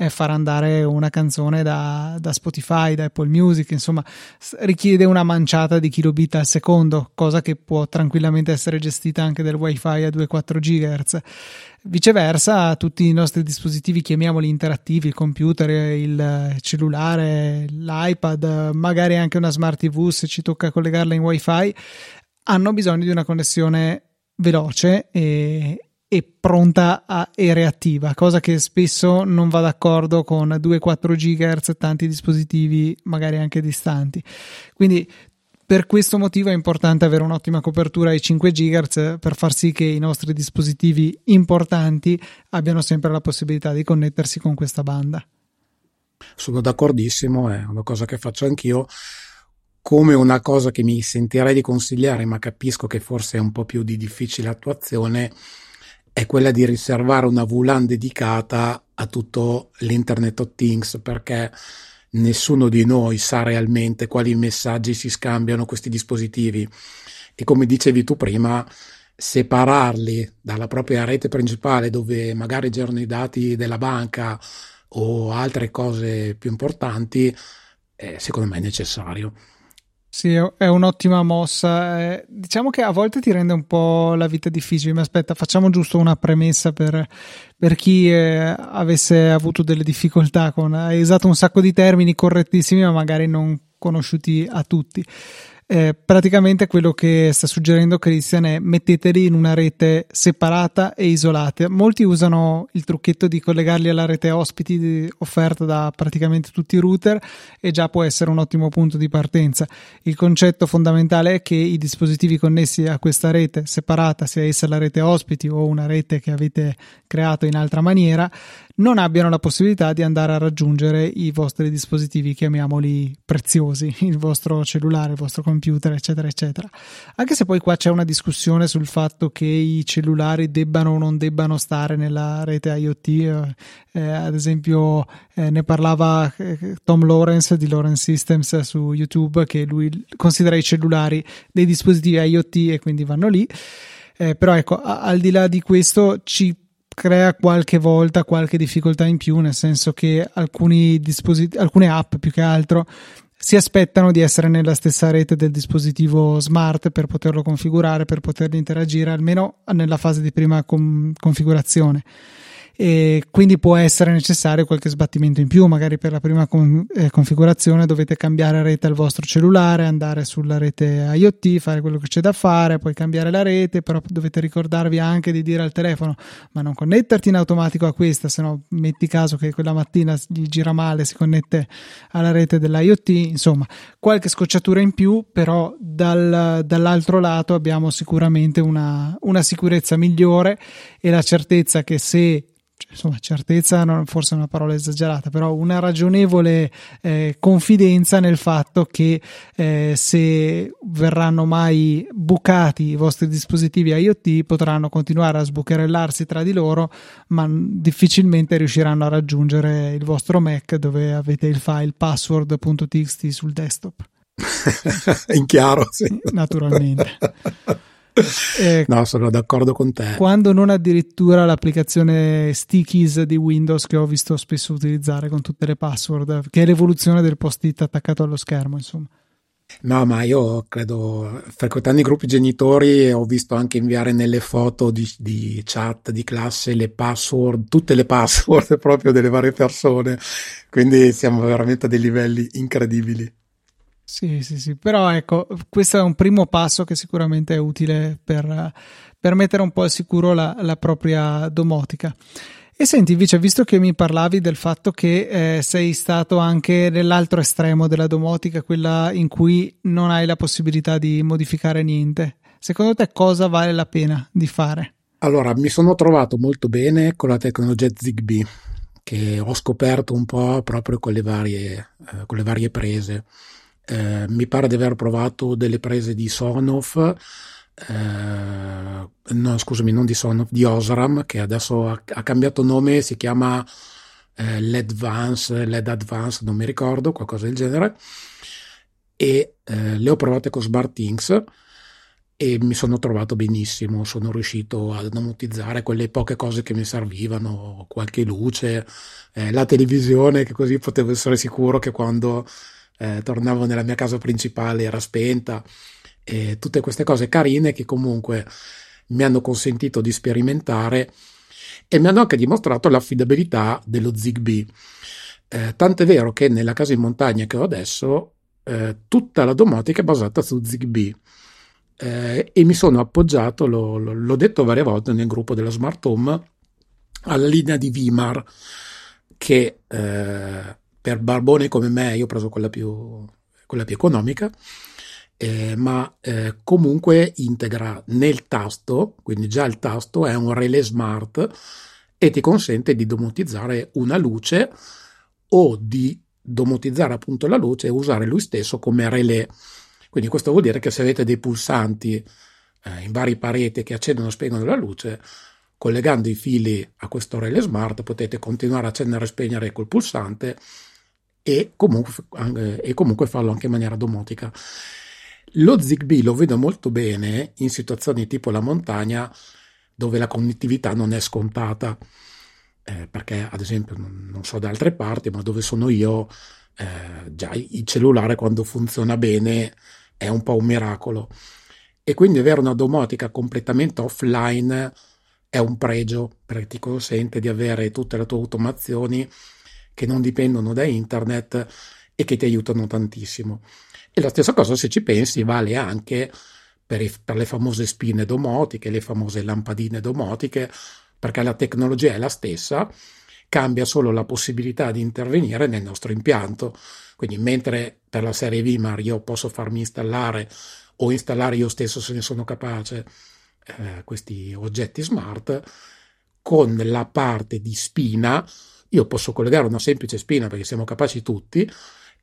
è far andare una canzone da, da, Spotify, da Apple Music, insomma, richiede una manciata di kilobit al secondo, cosa che può tranquillamente essere gestita anche del wifi a 2,4 GHz. Viceversa, tutti i nostri dispositivi, chiamiamoli interattivi, il computer, il cellulare, l'iPad, magari anche una smart TV se ci tocca collegarla in wifi, hanno bisogno di una connessione veloce e, e pronta a, e reattiva, cosa che spesso non va d'accordo con 2-4 GHz tanti dispositivi magari anche distanti. Quindi per questo motivo è importante avere un'ottima copertura ai 5 GHz per far sì che i nostri dispositivi importanti abbiano sempre la possibilità di connettersi con questa banda. Sono d'accordissimo, è una cosa che faccio anch'io. Come una cosa che mi sentirei di consigliare, ma capisco che forse è un po' più di difficile attuazione, è quella di riservare una VLAN dedicata a tutto l'Internet of Things, perché nessuno di noi sa realmente quali messaggi si scambiano questi dispositivi. E come dicevi tu prima, separarli dalla propria rete principale, dove magari girano i dati della banca o altre cose più importanti, eh, secondo me è necessario. Sì, è un'ottima mossa. Eh, diciamo che a volte ti rende un po' la vita difficile, ma aspetta, facciamo giusto una premessa per, per chi eh, avesse avuto delle difficoltà con... Hai usato un sacco di termini correttissimi, ma magari non conosciuti a tutti. Eh, praticamente quello che sta suggerendo Christian è metteteli in una rete separata e isolata. Molti usano il trucchetto di collegarli alla rete ospiti offerta da praticamente tutti i router e già può essere un ottimo punto di partenza. Il concetto fondamentale è che i dispositivi connessi a questa rete separata, sia essa la rete ospiti o una rete che avete creato in altra maniera, non abbiano la possibilità di andare a raggiungere i vostri dispositivi, chiamiamoli preziosi, il vostro cellulare, il vostro computer, eccetera, eccetera. Anche se poi qua c'è una discussione sul fatto che i cellulari debbano o non debbano stare nella rete IoT. Eh, eh, ad esempio, eh, ne parlava eh, Tom Lawrence di Lawrence Systems su YouTube, che lui considera i cellulari dei dispositivi IoT e quindi vanno lì. Eh, però ecco, a- al di là di questo ci crea qualche volta qualche difficoltà in più, nel senso che disposit- alcune app più che altro si aspettano di essere nella stessa rete del dispositivo smart per poterlo configurare, per poterli interagire, almeno nella fase di prima com- configurazione e quindi può essere necessario qualche sbattimento in più, magari per la prima con, eh, configurazione dovete cambiare rete al vostro cellulare, andare sulla rete IoT, fare quello che c'è da fare, poi cambiare la rete, però dovete ricordarvi anche di dire al telefono ma non connetterti in automatico a questa, se no metti caso che quella mattina gli gira male, si connette alla rete dell'IoT, insomma qualche scocciatura in più, però dal, dall'altro lato abbiamo sicuramente una, una sicurezza migliore e la certezza che se insomma, certezza non, forse è una parola esagerata, però una ragionevole eh, confidenza nel fatto che eh, se verranno mai bucati i vostri dispositivi IoT potranno continuare a sbucherellarsi tra di loro, ma difficilmente riusciranno a raggiungere il vostro Mac dove avete il file password.txt sul desktop. In chiaro, sì. Naturalmente. Eh, no, sono d'accordo con te. Quando non addirittura l'applicazione Stickies di Windows che ho visto spesso utilizzare con tutte le password, che è l'evoluzione del post-it attaccato allo schermo, insomma. No, ma io credo, frequentando i gruppi genitori, ho visto anche inviare nelle foto di, di, chat di classe le password, tutte le password proprio delle varie persone. Quindi siamo veramente a dei livelli incredibili. Sì, sì, sì, però ecco, questo è un primo passo che sicuramente è utile per, per mettere un po' al sicuro la, la, propria domotica. E senti, invece, visto che mi parlavi del fatto che eh, sei stato anche nell'altro estremo della domotica, quella in cui non hai la possibilità di modificare niente, secondo te cosa vale la pena di fare? Allora, mi sono trovato molto bene con la tecnologia Zigbee, che ho scoperto un po' proprio con le varie, eh, con le varie prese. Eh, mi pare di aver provato delle prese di Sonoff, eh, no scusami, non di Sonoff, di Osram, che adesso ha, ha cambiato nome, si chiama eh, l'Advance, LED Advance, non mi ricordo, qualcosa del genere, e eh, le ho provate con SmartThings e mi sono trovato benissimo, sono riuscito ad ammortizzare quelle poche cose che mi servivano, qualche luce, eh, la televisione, che così potevo essere sicuro che quando eh, tornavo nella mia casa principale, era spenta, e tutte queste cose carine che comunque mi hanno consentito di sperimentare e mi hanno anche dimostrato l'affidabilità dello Zigbee. Eh, tant'è vero che nella casa in montagna che ho adesso, eh, tutta la domotica è basata su Zigbee. Eh, e mi sono appoggiato, lo, lo, l'ho detto varie volte nel gruppo della Smart Home, alla linea di Vimar che eh, per barbone come me, io ho preso quella più, quella più economica eh, ma eh, comunque integra nel tasto, quindi già il tasto è un relay smart e ti consente di domotizzare una luce o di domotizzare appunto la luce e usare lui stesso come relay. Quindi questo vuol dire che se avete dei pulsanti eh, in varie pareti che accendono e spengono la luce, collegando i fili a questo relay smart potete continuare a accendere e spegnere col pulsante e comunque, e comunque farlo anche in maniera domotica. Lo Zigbee lo vedo molto bene in situazioni tipo la montagna dove la connettività non è scontata, eh, perché ad esempio non, so da altre parti, ma dove sono io, eh, già il cellulare quando funziona bene è un po' un miracolo. E quindi avere una domotica completamente offline è un pregio perché ti consente di avere tutte le tue automazioni che non dipendono da internet e che ti aiutano tantissimo. E la stessa cosa, se ci pensi, vale anche per, i, per le famose spine domotiche, le famose lampadine domotiche, perché la tecnologia è la stessa, cambia solo la possibilità di intervenire nel nostro impianto. Quindi, mentre per la serie VMAR io posso farmi installare o installare io stesso se ne sono capace eh, questi oggetti smart, con la parte di spina io posso collegare una semplice spina perché siamo capaci tutti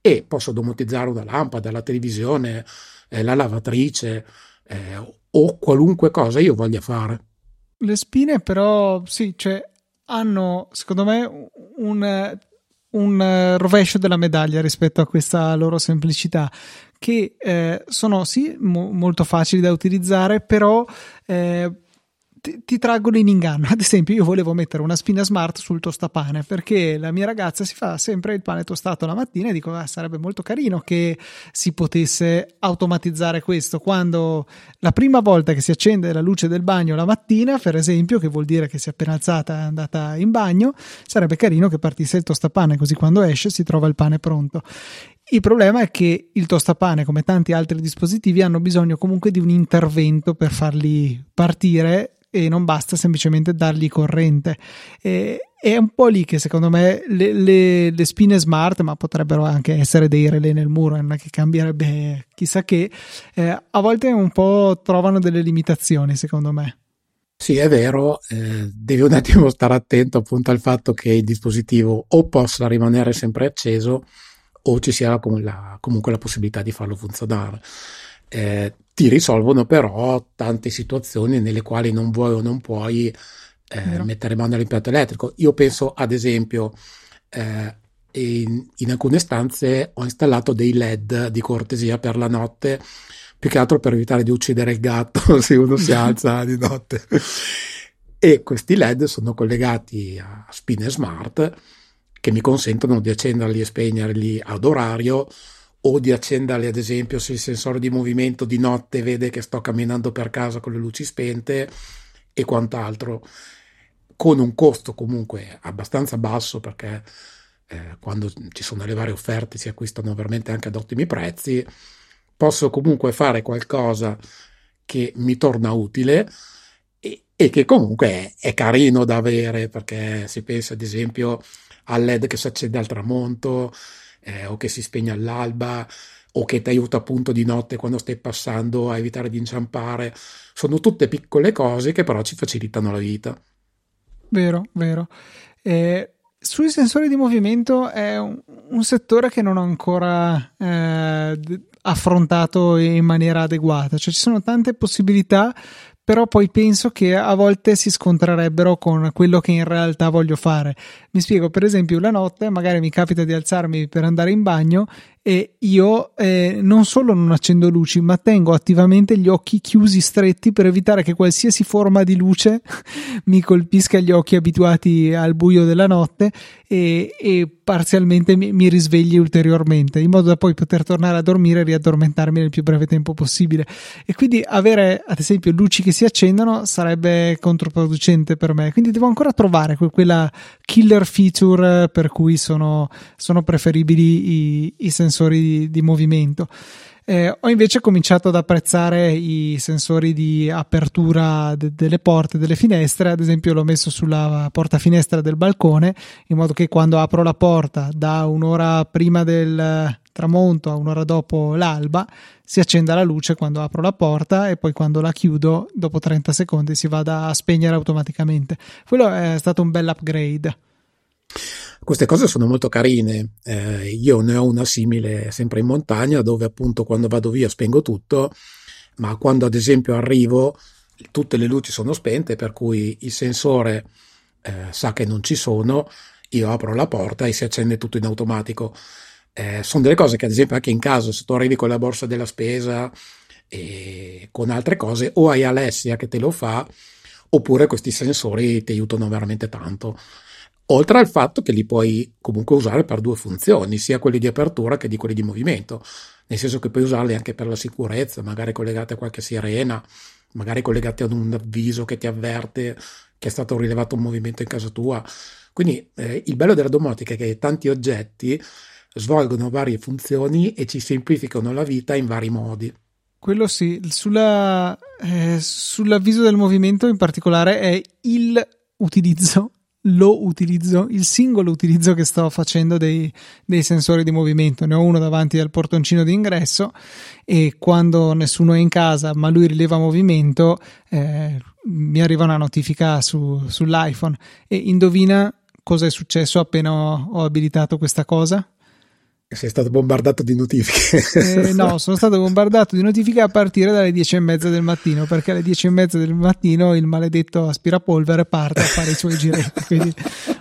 e posso domotizzare una lampada, la televisione, eh, la lavatrice eh, o qualunque cosa io voglia fare. Le spine però sì, cioè, hanno secondo me un, un rovescio della medaglia rispetto a questa loro semplicità che eh, sono sì mo- molto facili da utilizzare però eh, ti, ti, traggono in inganno. Ad esempio, io volevo mettere una spina smart sul tostapane perché la mia ragazza si fa sempre il pane tostato la mattina e dico ah, sarebbe molto carino che si potesse automatizzare questo quando la prima volta che si accende la luce del bagno la mattina, per esempio, che vuol dire che si è appena alzata e andata in bagno, sarebbe carino che partisse il tostapane così quando esce si trova il pane pronto. Il problema è che il tostapane, come tanti altri dispositivi, hanno bisogno comunque di un intervento per farli partire e non basta semplicemente dargli corrente. E, è un po' lì che secondo me le, le, le, spine smart, ma potrebbero anche essere dei relè nel muro, non è che cambierebbe chissà che, eh, a volte un po' trovano delle limitazioni secondo me. Sì, è vero, eh, devi un attimo stare attento appunto al fatto che il dispositivo o possa rimanere sempre acceso o ci sia comunque la possibilità di farlo funzionare. Eh, ti risolvono però tante situazioni nelle quali non vuoi o non puoi eh, mettere mano all'impianto elettrico. Io penso ad esempio eh, in, in, alcune stanze ho installato dei LED di cortesia per la notte, più che altro per evitare di uccidere il gatto se uno si alza di notte. E questi LED sono collegati a spine smart che mi consentono di accenderli e spegnerli ad orario o di accenderli ad esempio se il sensore di movimento di notte vede che sto camminando per casa con le luci spente e quant'altro. Con un costo comunque abbastanza basso perché eh, quando ci sono le varie offerte si acquistano veramente anche ad ottimi prezzi. Posso comunque fare qualcosa che mi torna utile e, e che comunque è, è carino da avere perché si pensa ad esempio al LED che si accende al tramonto eh, o che si spegne all'alba o che ti aiuta appunto di notte quando stai passando a evitare di inciampare. Sono tutte piccole cose che però ci facilitano la vita. Vero, vero. Eh, sui sensori di movimento è un, un settore che non ho ancora eh, affrontato in maniera adeguata, cioè ci sono tante possibilità, però poi penso che a volte si scontrerebbero con quello che in realtà voglio fare. Mi spiego, per esempio, la notte magari mi capita di alzarmi per andare in bagno e io eh, non solo non accendo luci, ma tengo attivamente gli occhi chiusi stretti per evitare che qualsiasi forma di luce mi colpisca gli occhi abituati al buio della notte e, e parzialmente mi, mi, risvegli ulteriormente, in modo da poi poter tornare a dormire e riaddormentarmi nel più breve tempo possibile. E quindi avere, ad esempio, luci che si accendono sarebbe controproducente per me. Quindi devo ancora trovare quella killer feature per cui sono, sono preferibili i, i sensori sensori di, di movimento. Eh, ho invece cominciato ad apprezzare i sensori di apertura de- delle porte, delle finestre, ad esempio l'ho messo sulla porta finestra del balcone, in modo che quando apro la porta da un'ora prima del tramonto a un'ora dopo l'alba si accenda la luce quando apro la porta e poi quando la chiudo dopo 30 secondi si vada a spegnere automaticamente. Quello è stato un bel upgrade. Queste cose sono molto carine. Eh, io ne ho una simile sempre in montagna dove appunto quando vado via spengo tutto, ma quando ad esempio arrivo tutte le luci sono spente per cui il sensore eh, sa che non ci sono, io apro la porta e si accende tutto in automatico. Eh, sono delle cose che ad esempio anche in casa se tu arrivi con la borsa della spesa e con altre cose o hai Alessia che te lo fa oppure questi sensori ti aiutano veramente tanto. Oltre al fatto che li puoi comunque usare per due funzioni, sia quelli di apertura che di quelli di movimento, nel senso che puoi usarli anche per la sicurezza, magari collegati a qualche sirena, magari collegati ad un avviso che ti avverte che è stato rilevato un movimento in casa tua. Quindi eh, il bello della domotica è che tanti oggetti svolgono varie funzioni e ci semplificano la vita in vari modi. Quello sì, Sulla, eh, sull'avviso del movimento in particolare è il utilizzo lo utilizzo, il singolo utilizzo che sto facendo dei, dei, sensori di movimento. Ne ho uno davanti al portoncino di ingresso e quando nessuno è in casa ma lui rileva movimento eh, mi arriva una notifica su, sull'iPhone e indovina cosa è successo appena ho, ho abilitato questa cosa? Sei stato bombardato di notifiche? Eh, no, sono stato bombardato di notifiche a partire dalle 10 e mezza del mattino, perché alle 10 e mezza del mattino il maledetto aspirapolvere parte a fare i suoi giretti. Quindi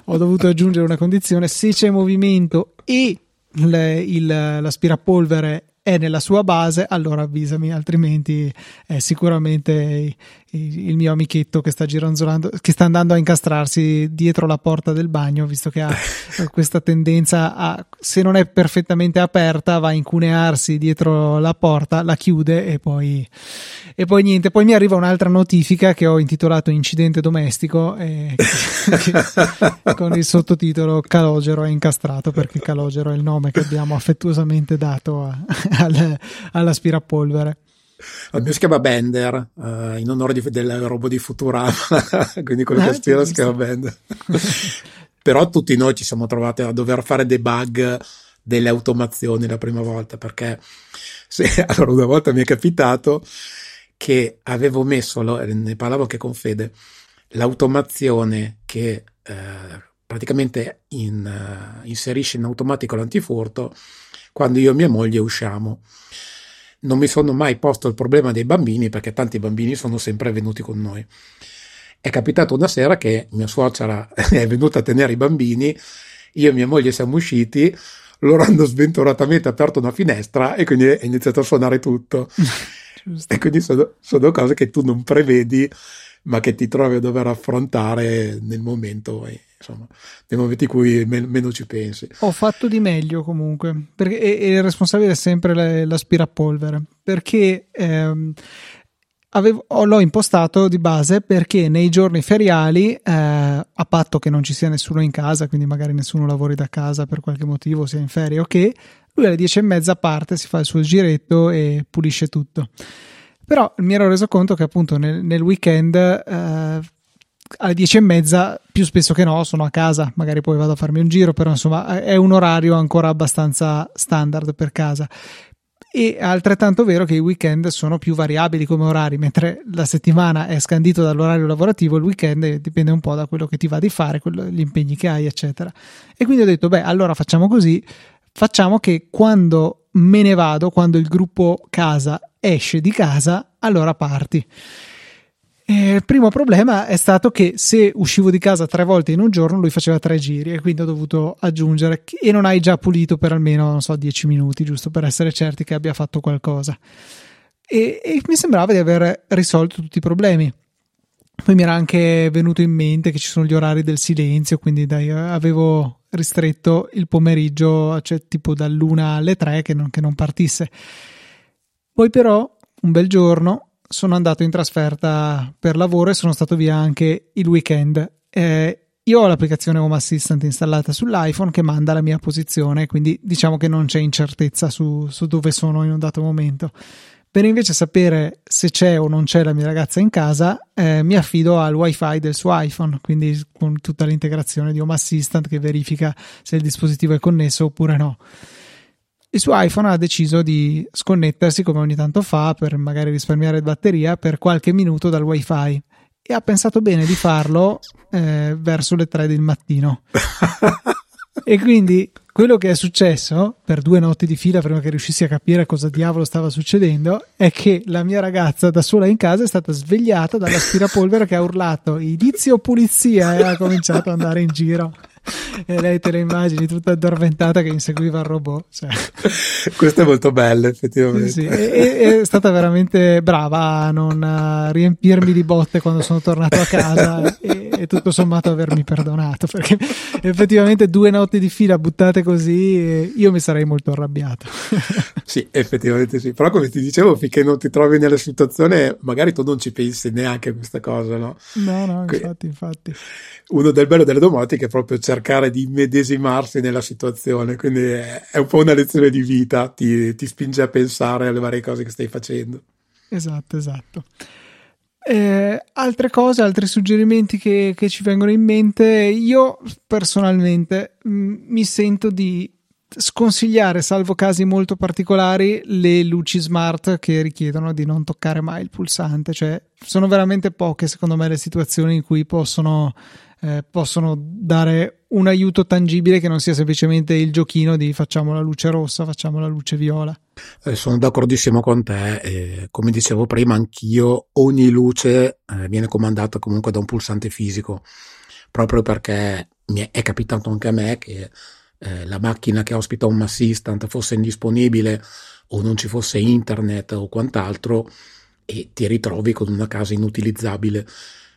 ho dovuto aggiungere una condizione: se c'è movimento e le, il, l'aspirapolvere è nella sua base, allora avvisami, altrimenti è sicuramente il mio amichetto che sta gironzolando, che sta andando a incastrarsi dietro la porta del bagno, visto che ha questa tendenza a, se non è perfettamente aperta, va a incunearsi dietro la porta, la chiude e poi, e poi niente. Poi mi arriva un'altra notifica che ho intitolato Incidente domestico e che, con il sottotitolo Calogero è incastrato perché Calogero è il nome che abbiamo affettuosamente dato a, al, all'aspirapolvere. Il mio si chiama Bender, uh, in onore di, del robot di Futurama, quindi quello che ah, aspira si chiama Bender. Però tutti noi ci siamo trovati a dover fare debug delle automazioni la prima volta, perché se, allora una volta mi è capitato che avevo messo, ne parlavo anche con Fede, l'automazione che eh, praticamente in, uh, inserisce in automatico l'antifurto quando io e mia moglie usciamo non mi sono mai posto il problema dei bambini perché tanti bambini sono sempre venuti con noi. È capitato una sera che mia suocera è venuta a tenere i bambini, io e mia moglie siamo usciti, loro hanno sventuratamente aperto una finestra e quindi è iniziato a suonare tutto. e quindi sono, sono cose che tu non prevedi ma che ti trovi a dover affrontare nel momento, insomma, nei momenti in cui men- meno ci pensi. Ho fatto di meglio comunque, perché il responsabile è sempre l'aspirapolvere, perché ehm, avevo, l'ho impostato di base perché nei giorni feriali, eh, a patto che non ci sia nessuno in casa, quindi magari nessuno lavori da casa per qualche motivo, sia in ferie o okay, che, lui alle dieci e mezza parte, si fa il suo giretto e pulisce tutto. Però mi ero reso conto che appunto nel, nel weekend eh, alle dieci e mezza, più spesso che no, sono a casa, magari poi vado a farmi un giro, però insomma è un orario ancora abbastanza standard per casa. E altrettanto vero che i weekend sono più variabili come orari, mentre la settimana è scandito dall'orario lavorativo, il weekend dipende un po' da quello che ti va di fare, quello, gli impegni che hai, eccetera. E quindi ho detto, beh, allora facciamo così, facciamo che quando me ne vado, quando il gruppo casa esce di casa, allora parti. il primo problema è stato che se uscivo di casa tre volte in un giorno, lui faceva tre giri e quindi ho dovuto aggiungere e non hai già pulito per almeno, non so, dieci minuti, giusto per essere certi che abbia fatto qualcosa. E, e mi sembrava di aver risolto tutti i problemi. Poi mi era anche venuto in mente che ci sono gli orari del silenzio, quindi dai, avevo ristretto il pomeriggio, cioè tipo dall'una alle tre che non, che non partisse. Poi però, un bel giorno, sono andato in trasferta per lavoro e sono stato via anche il weekend. Eh, io ho l'applicazione Home Assistant installata sull'iPhone che manda la mia posizione, quindi diciamo che non c'è incertezza su, su dove sono in un dato momento. Per invece sapere se c'è o non c'è la mia ragazza in casa, eh, mi affido al wifi del suo iPhone, quindi con tutta l'integrazione di Home Assistant che verifica se il dispositivo è connesso oppure no il suo iPhone ha deciso di sconnettersi come ogni tanto fa per magari risparmiare batteria per qualche minuto dal wifi. E ha pensato bene di farlo eh, verso le 3 del mattino. e quindi quello che è successo per due notti di fila prima che riuscissi a capire cosa diavolo stava succedendo è che la mia ragazza da sola in casa è stata svegliata dall'aspirapolvere che ha urlato idizio pulizia! e ha cominciato ad andare in giro e lei te le immagini tutta addormentata che inseguiva il robot. Cioè. Questo è molto bello, effettivamente. Sì, sì. E, è stata veramente brava a non riempirmi di botte quando sono tornato a casa e, e, tutto sommato avermi perdonato perché effettivamente due notti di fila buttate così io mi sarei molto arrabbiato. sì, effettivamente sì. Però come ti dicevo, finché non ti trovi nella situazione, magari tu non ci pensi neanche a questa cosa, no? No, no, infatti, infatti. Uno del bello delle domotiche è proprio cercare di medesimarsi nella situazione, quindi è un po' una lezione di vita, ti, ti spinge a pensare alle varie cose che stai facendo. Esatto, esatto. Eh, altre cose, altri suggerimenti che, che, ci vengono in mente, io personalmente mh, mm, mi sento di sconsigliare, salvo casi molto particolari, le luci smart che richiedono di non toccare mai il pulsante. Cioè, sono veramente poche, secondo me, le situazioni in cui possono eh, possono dare un aiuto tangibile che non sia semplicemente il giochino di facciamo la luce rossa, facciamo la luce viola. Eh, sono d'accordissimo con te, eh, come dicevo prima, anch'io ogni luce eh, viene comandata comunque da un pulsante fisico, proprio perché mi è, capitato anche a me che eh, la macchina che ospita un Assistant fosse indisponibile o non ci fosse internet o quant'altro e ti ritrovi con una casa inutilizzabile.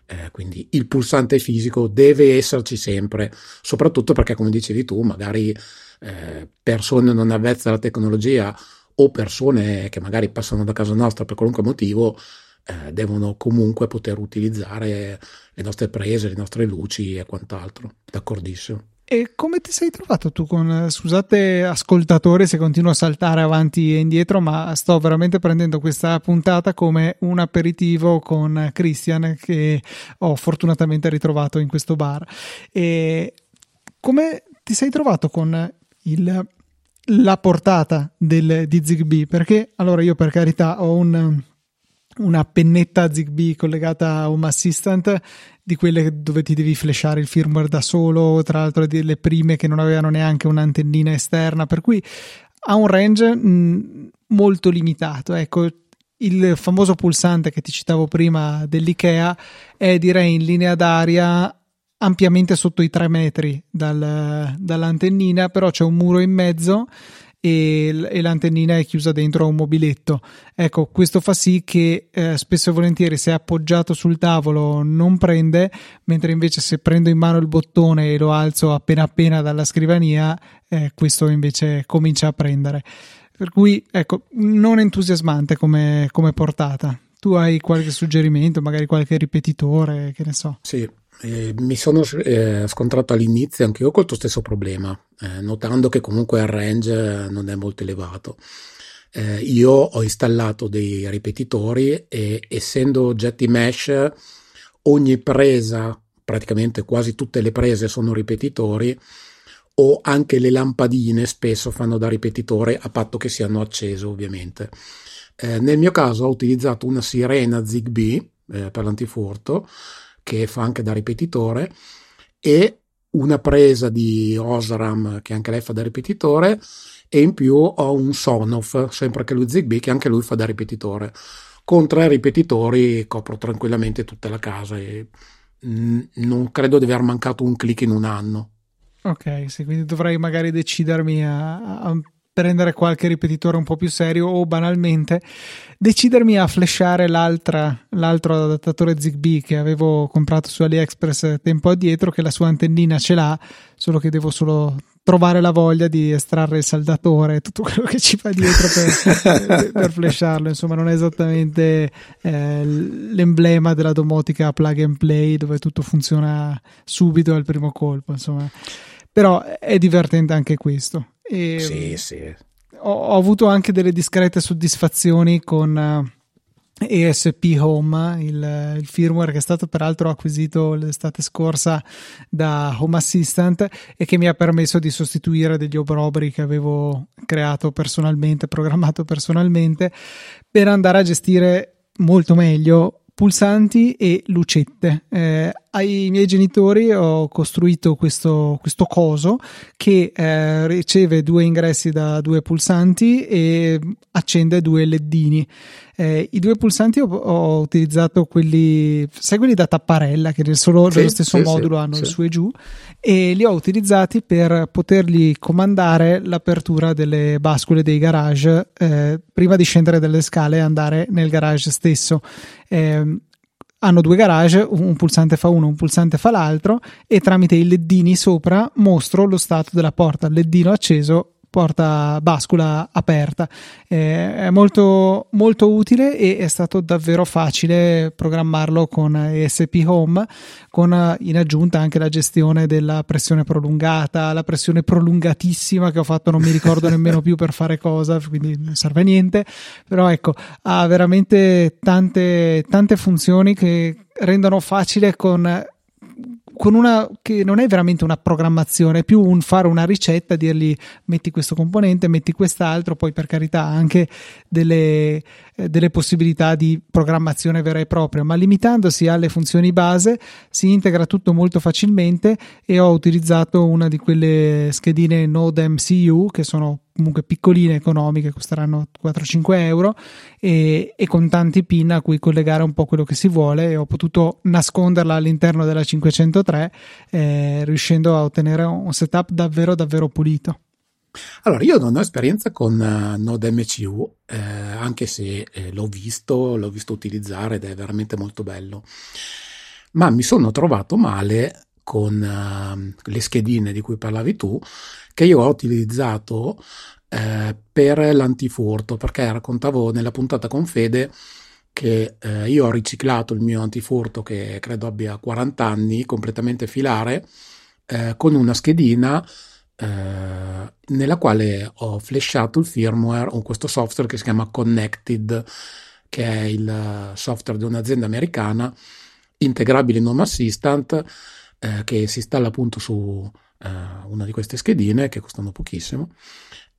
Eh, quindi il pulsante fisico deve esserci sempre, soprattutto perché, come dicevi tu, magari eh, persone non avvezze alla tecnologia o persone che magari passano da casa nostra per qualunque motivo eh, devono comunque poter utilizzare le nostre prese, le nostre luci e quant'altro. D'accordissimo. E come ti sei trovato tu con, scusate ascoltatore se continuo a saltare avanti e indietro, ma sto veramente prendendo questa puntata come un aperitivo con Christian che ho fortunatamente ritrovato in questo bar. E come ti sei trovato con il, la portata del, di Zigbee? Perché allora io per carità ho un una pennetta Zigbee collegata a Home Assistant di quelle dove ti devi flashare il firmware da solo, tra l'altro delle prime che non avevano neanche un'antennina esterna, per cui ha un range mh, molto limitato. Ecco, il famoso pulsante che ti citavo prima dell'IKEA è direi in linea d'aria ampiamente sotto i 3 metri dal, dall'antennina, però c'è un muro in mezzo e, e l'antennina è chiusa dentro a un mobiletto. Ecco, questo fa sì che eh, spesso e volentieri se è appoggiato sul tavolo non prende, mentre invece se prendo in mano il bottone e lo alzo appena appena dalla scrivania, eh, questo invece comincia a prendere. Per cui, ecco, non entusiasmante come, come portata. Tu hai qualche suggerimento, magari qualche ripetitore, che ne so? Sì, eh, mi sono eh, scontrato all'inizio anche io col tuo stesso problema, eh, notando che comunque il range non è molto elevato. Eh, io ho installato dei ripetitori e essendo oggetti mesh, ogni presa, praticamente quasi tutte le prese sono ripetitori o anche le lampadine spesso fanno da ripetitore a patto che siano accese ovviamente. Eh, nel mio caso ho utilizzato una sirena Zigbee eh, per l'antifurto che fa anche da ripetitore, e una presa di Osram che anche lei fa da ripetitore, e in più ho un Sonoff, sempre che lui Zigbee, che anche lui fa da ripetitore. Con tre ripetitori copro tranquillamente tutta la casa e non credo di aver mancato un click in un anno. Ok, sì, quindi dovrei magari decidermi a, a prendere qualche ripetitore un po' più serio o banalmente decidermi a flashare l'altro adattatore Zigbee che avevo comprato su AliExpress tempo addietro che la sua antennina ce l'ha solo che devo solo trovare la voglia di estrarre il saldatore tutto quello che ci fa dietro per, per flasharlo insomma non è esattamente eh, l'emblema della domotica plug and play dove tutto funziona subito al primo colpo insomma però è divertente anche questo e sì, sì. Ho, ho, avuto anche delle discrete soddisfazioni con uh, ESP Home, il, il, firmware che è stato peraltro acquisito l'estate scorsa da Home Assistant e che mi ha permesso di sostituire degli obrobri che avevo creato personalmente, programmato personalmente, per andare a gestire molto meglio pulsanti e lucette. Eh, ai miei genitori ho costruito questo, questo coso che eh, riceve due ingressi da due pulsanti e accende due leddini. Eh, I due pulsanti ho, ho, utilizzato quelli, sai quelli da tapparella che nel solo, sì, stesso sì, modulo sì, hanno il su e giù e li ho utilizzati per potergli comandare l'apertura delle bascule dei garage eh, prima di scendere dalle scale e andare nel garage stesso. Eh, hanno due garage, un pulsante fa uno, un pulsante fa l'altro e tramite i leddini sopra mostro lo stato della porta, leddino acceso porta bascula aperta. Eh, è molto, molto utile e è stato davvero facile programmarlo con ESP Home, con in aggiunta anche la gestione della pressione prolungata, la pressione prolungatissima che ho fatto, non mi ricordo nemmeno più per fare cosa, quindi non serve a niente. Però ecco, ha veramente tante, tante funzioni che rendono facile con con una che non è veramente una programmazione, è più un fare una ricetta, dirgli metti questo componente, metti quest'altro, poi per carità anche delle, eh, delle possibilità di programmazione vera e propria, ma limitandosi alle funzioni base si integra tutto molto facilmente e ho utilizzato una di quelle schedine Node MCU che sono comunque piccoline, economiche, costeranno 4-5 euro e, e, con tanti pin a cui collegare un po' quello che si vuole e ho potuto nasconderla all'interno della 503 eh, riuscendo a ottenere un setup davvero davvero pulito. Allora, io non ho esperienza con uh, Node MCU, eh, anche se eh, l'ho visto, l'ho visto utilizzare ed è veramente molto bello, ma mi sono trovato male con uh, le schedine di cui parlavi tu, che io ho utilizzato eh, per l'antifurto, perché raccontavo nella puntata con Fede che eh, io ho riciclato il mio antifurto che credo abbia 40 anni, completamente filare, eh, con una schedina eh, nella quale ho flashato il firmware con questo software che si chiama Connected, che è il software di un'azienda americana integrabile in Home Assistant eh, che si installa appunto su eh, una di queste schedine che costano pochissimo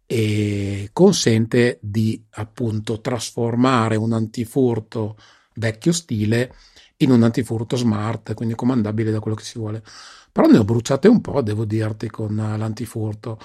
e consente di appunto trasformare un antifurto vecchio stile in un antifurto smart, quindi comandabile da quello che si vuole. Però ne ho bruciate un po', devo dirti, con l'antifurto.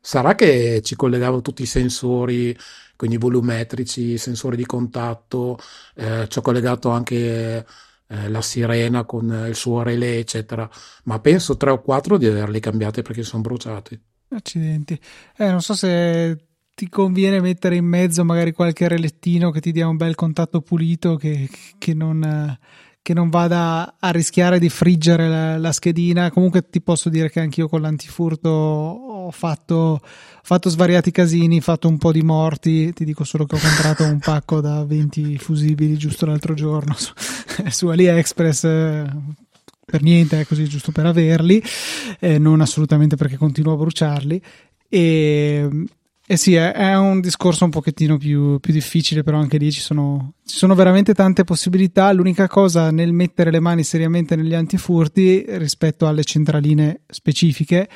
Sarà che ci collegavo tutti i sensori, quindi volumetrici, sensori di contatto, eh, ci ho collegato anche eh, la sirena con il suo relay, eccetera. Ma penso tre o quattro di averli cambiati perché sono bruciati. Accidenti. Eh, non so se ti conviene mettere in mezzo magari qualche relettino che ti dia un bel contatto pulito che, che, non, che non, vada a rischiare di friggere la, la, schedina. Comunque ti posso dire che anch'io con l'antifurto ho fatto, ho fatto svariati casini, fatto un po' di morti. Ti dico solo che ho comprato un pacco da 20 fusibili giusto l'altro giorno su, su AliExpress per niente, è così giusto per averli, eh, non assolutamente perché continuo a bruciarli. E, eh sì, è, è, un discorso un pochettino più, più, difficile, però anche lì ci sono, ci sono veramente tante possibilità. L'unica cosa nel mettere le mani seriamente negli antifurti rispetto alle centraline specifiche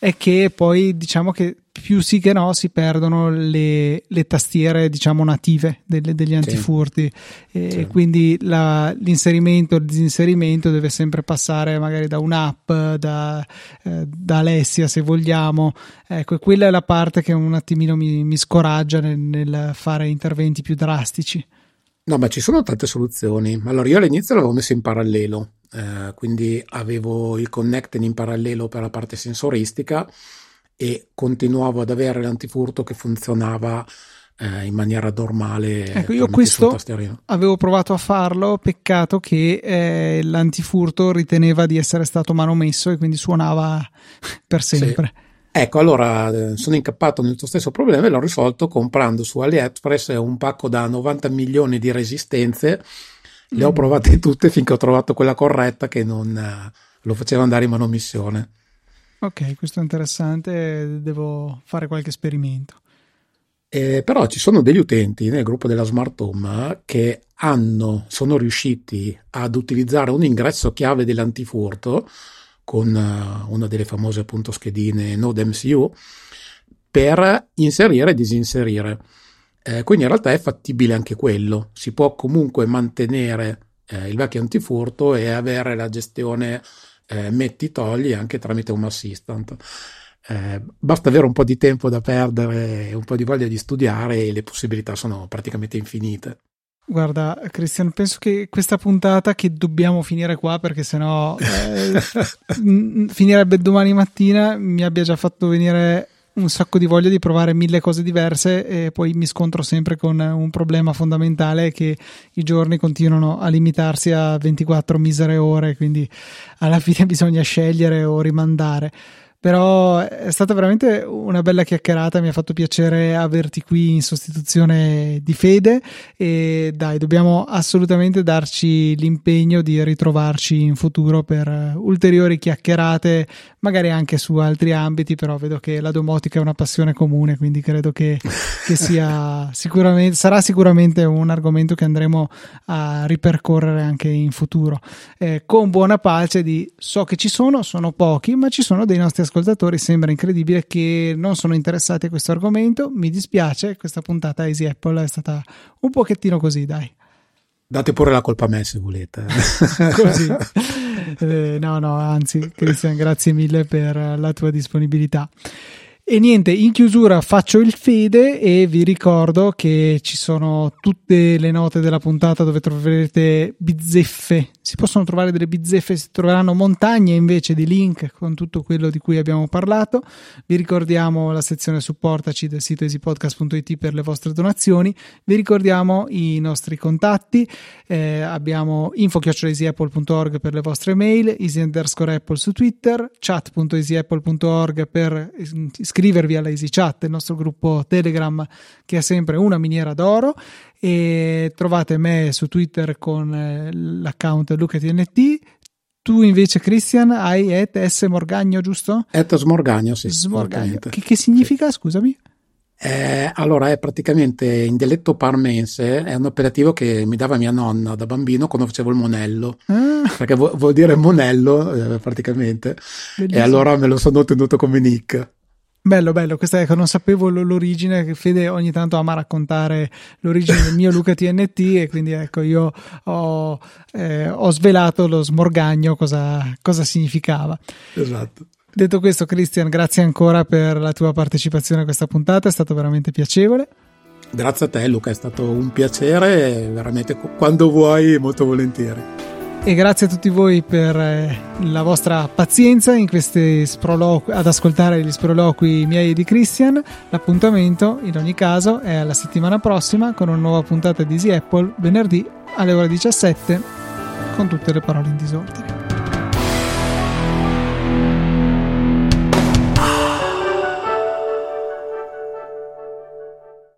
è che poi diciamo che più sì che no si perdono le, le tastiere diciamo native delle, degli antifurti sì. e sì. quindi la, l'inserimento il disinserimento deve sempre passare magari da un'app da, eh, da Alessia se vogliamo ecco quella è la parte che un attimino mi, mi scoraggia nel, nel fare interventi più drastici No, ma ci sono tante soluzioni. Allora, io all'inizio l'avevo messo in parallelo, eh, quindi avevo il connecting in parallelo per la parte sensoristica e continuavo ad avere l'antifurto che funzionava eh, in maniera normale. Ecco, io questo avevo provato a farlo, peccato che eh, l'antifurto riteneva di essere stato manomesso e quindi suonava per sempre. Sì. Ecco, allora eh, sono incappato nel tuo stesso problema e l'ho risolto comprando su AliExpress un pacco da 90 milioni di resistenze. Le ho mm. provate tutte finché ho trovato quella corretta che non eh, lo faceva andare in manomissione. Ok, questo è interessante, devo fare qualche esperimento. Eh, però ci sono degli utenti nel gruppo della Smart Home che hanno, sono riusciti ad utilizzare un ingresso chiave dell'antifurto con uh, una delle famose appunto schedine Node MCU per inserire e disinserire. Eh, quindi in realtà è fattibile anche quello, si può comunque mantenere eh, il vecchio antifurto e avere la gestione eh, metti togli anche tramite un assistant. Eh, basta avere un po' di tempo da perdere, un po' di voglia di studiare e le possibilità sono praticamente infinite. Guarda, Cristian, penso che questa puntata che dobbiamo finire qua perché sennò eh, finirebbe domani mattina mi abbia già fatto venire un sacco di voglia di provare mille cose diverse e poi mi scontro sempre con un problema fondamentale che i giorni continuano a limitarsi a 24 misere ore, quindi alla fine bisogna scegliere o rimandare però è stata veramente una bella chiacchierata, mi ha fatto piacere averti qui in sostituzione di Fede. E dai, dobbiamo assolutamente darci l'impegno di ritrovarci in futuro per ulteriori chiacchierate, magari anche su altri ambiti, però vedo che la domotica è una passione comune, quindi credo che, che sia sicuramente, sarà sicuramente un argomento che andremo a ripercorrere anche in futuro, eh, con buona pace di so che ci sono, sono pochi, ma ci sono dei nostri ascoltatori ascoltatori sembra incredibile che non sono interessati a questo argomento. Mi dispiace, questa puntata Easy Apple è stata un pochettino così, dai. Date pure la colpa a me se volete. Così. Eh, no, no, anzi, Cristian, grazie mille per la tua disponibilità. E niente, in chiusura faccio il fede e vi ricordo che ci sono tutte le note della puntata dove troverete bizzeffe. Si possono trovare delle bizzeffe, si troveranno montagne invece di link con tutto quello di cui abbiamo parlato. Vi ricordiamo la sezione supportaci del sito easypodcast.it per le vostre donazioni. Vi ricordiamo i nostri contatti. Eh, abbiamo info.easyapple.org per le vostre mail, easy underscore apple su Twitter, chat.easyapple.org per iscrivervi alla EasyChat, il nostro gruppo Telegram che è sempre una miniera d'oro e trovate me su Twitter con eh, l'account LucaTNT. Tu invece, Christian, hai et S Morgagno, giusto? Et Smorgagno, sì. Smorgagno. Che, che, significa, sì. scusami? Eh, allora è praticamente in dialetto parmense, è un operativo che mi dava mia nonna da bambino quando facevo il monello, ah. perché vuol, vuol dire monello eh, praticamente, Bellissimo. e allora me lo sono tenuto come nick. Bello, bello, questa ecco, non sapevo l'origine, che Fede ogni tanto ama raccontare l'origine del mio Luca TNT e quindi ecco io ho, eh, ho svelato lo smorgagno cosa, cosa significava. Esatto. Detto questo, Christian, grazie ancora per la tua partecipazione a questa puntata, è stato veramente piacevole. Grazie a te Luca, è stato un piacere, veramente quando vuoi molto volentieri e grazie a tutti voi per eh, la vostra pazienza in questi sproloqui, ad ascoltare gli sproloqui miei e di Christian. L'appuntamento in ogni caso è alla settimana prossima con una nuova puntata di Easy Apple venerdì alle ore 17 con tutte le parole in disordine.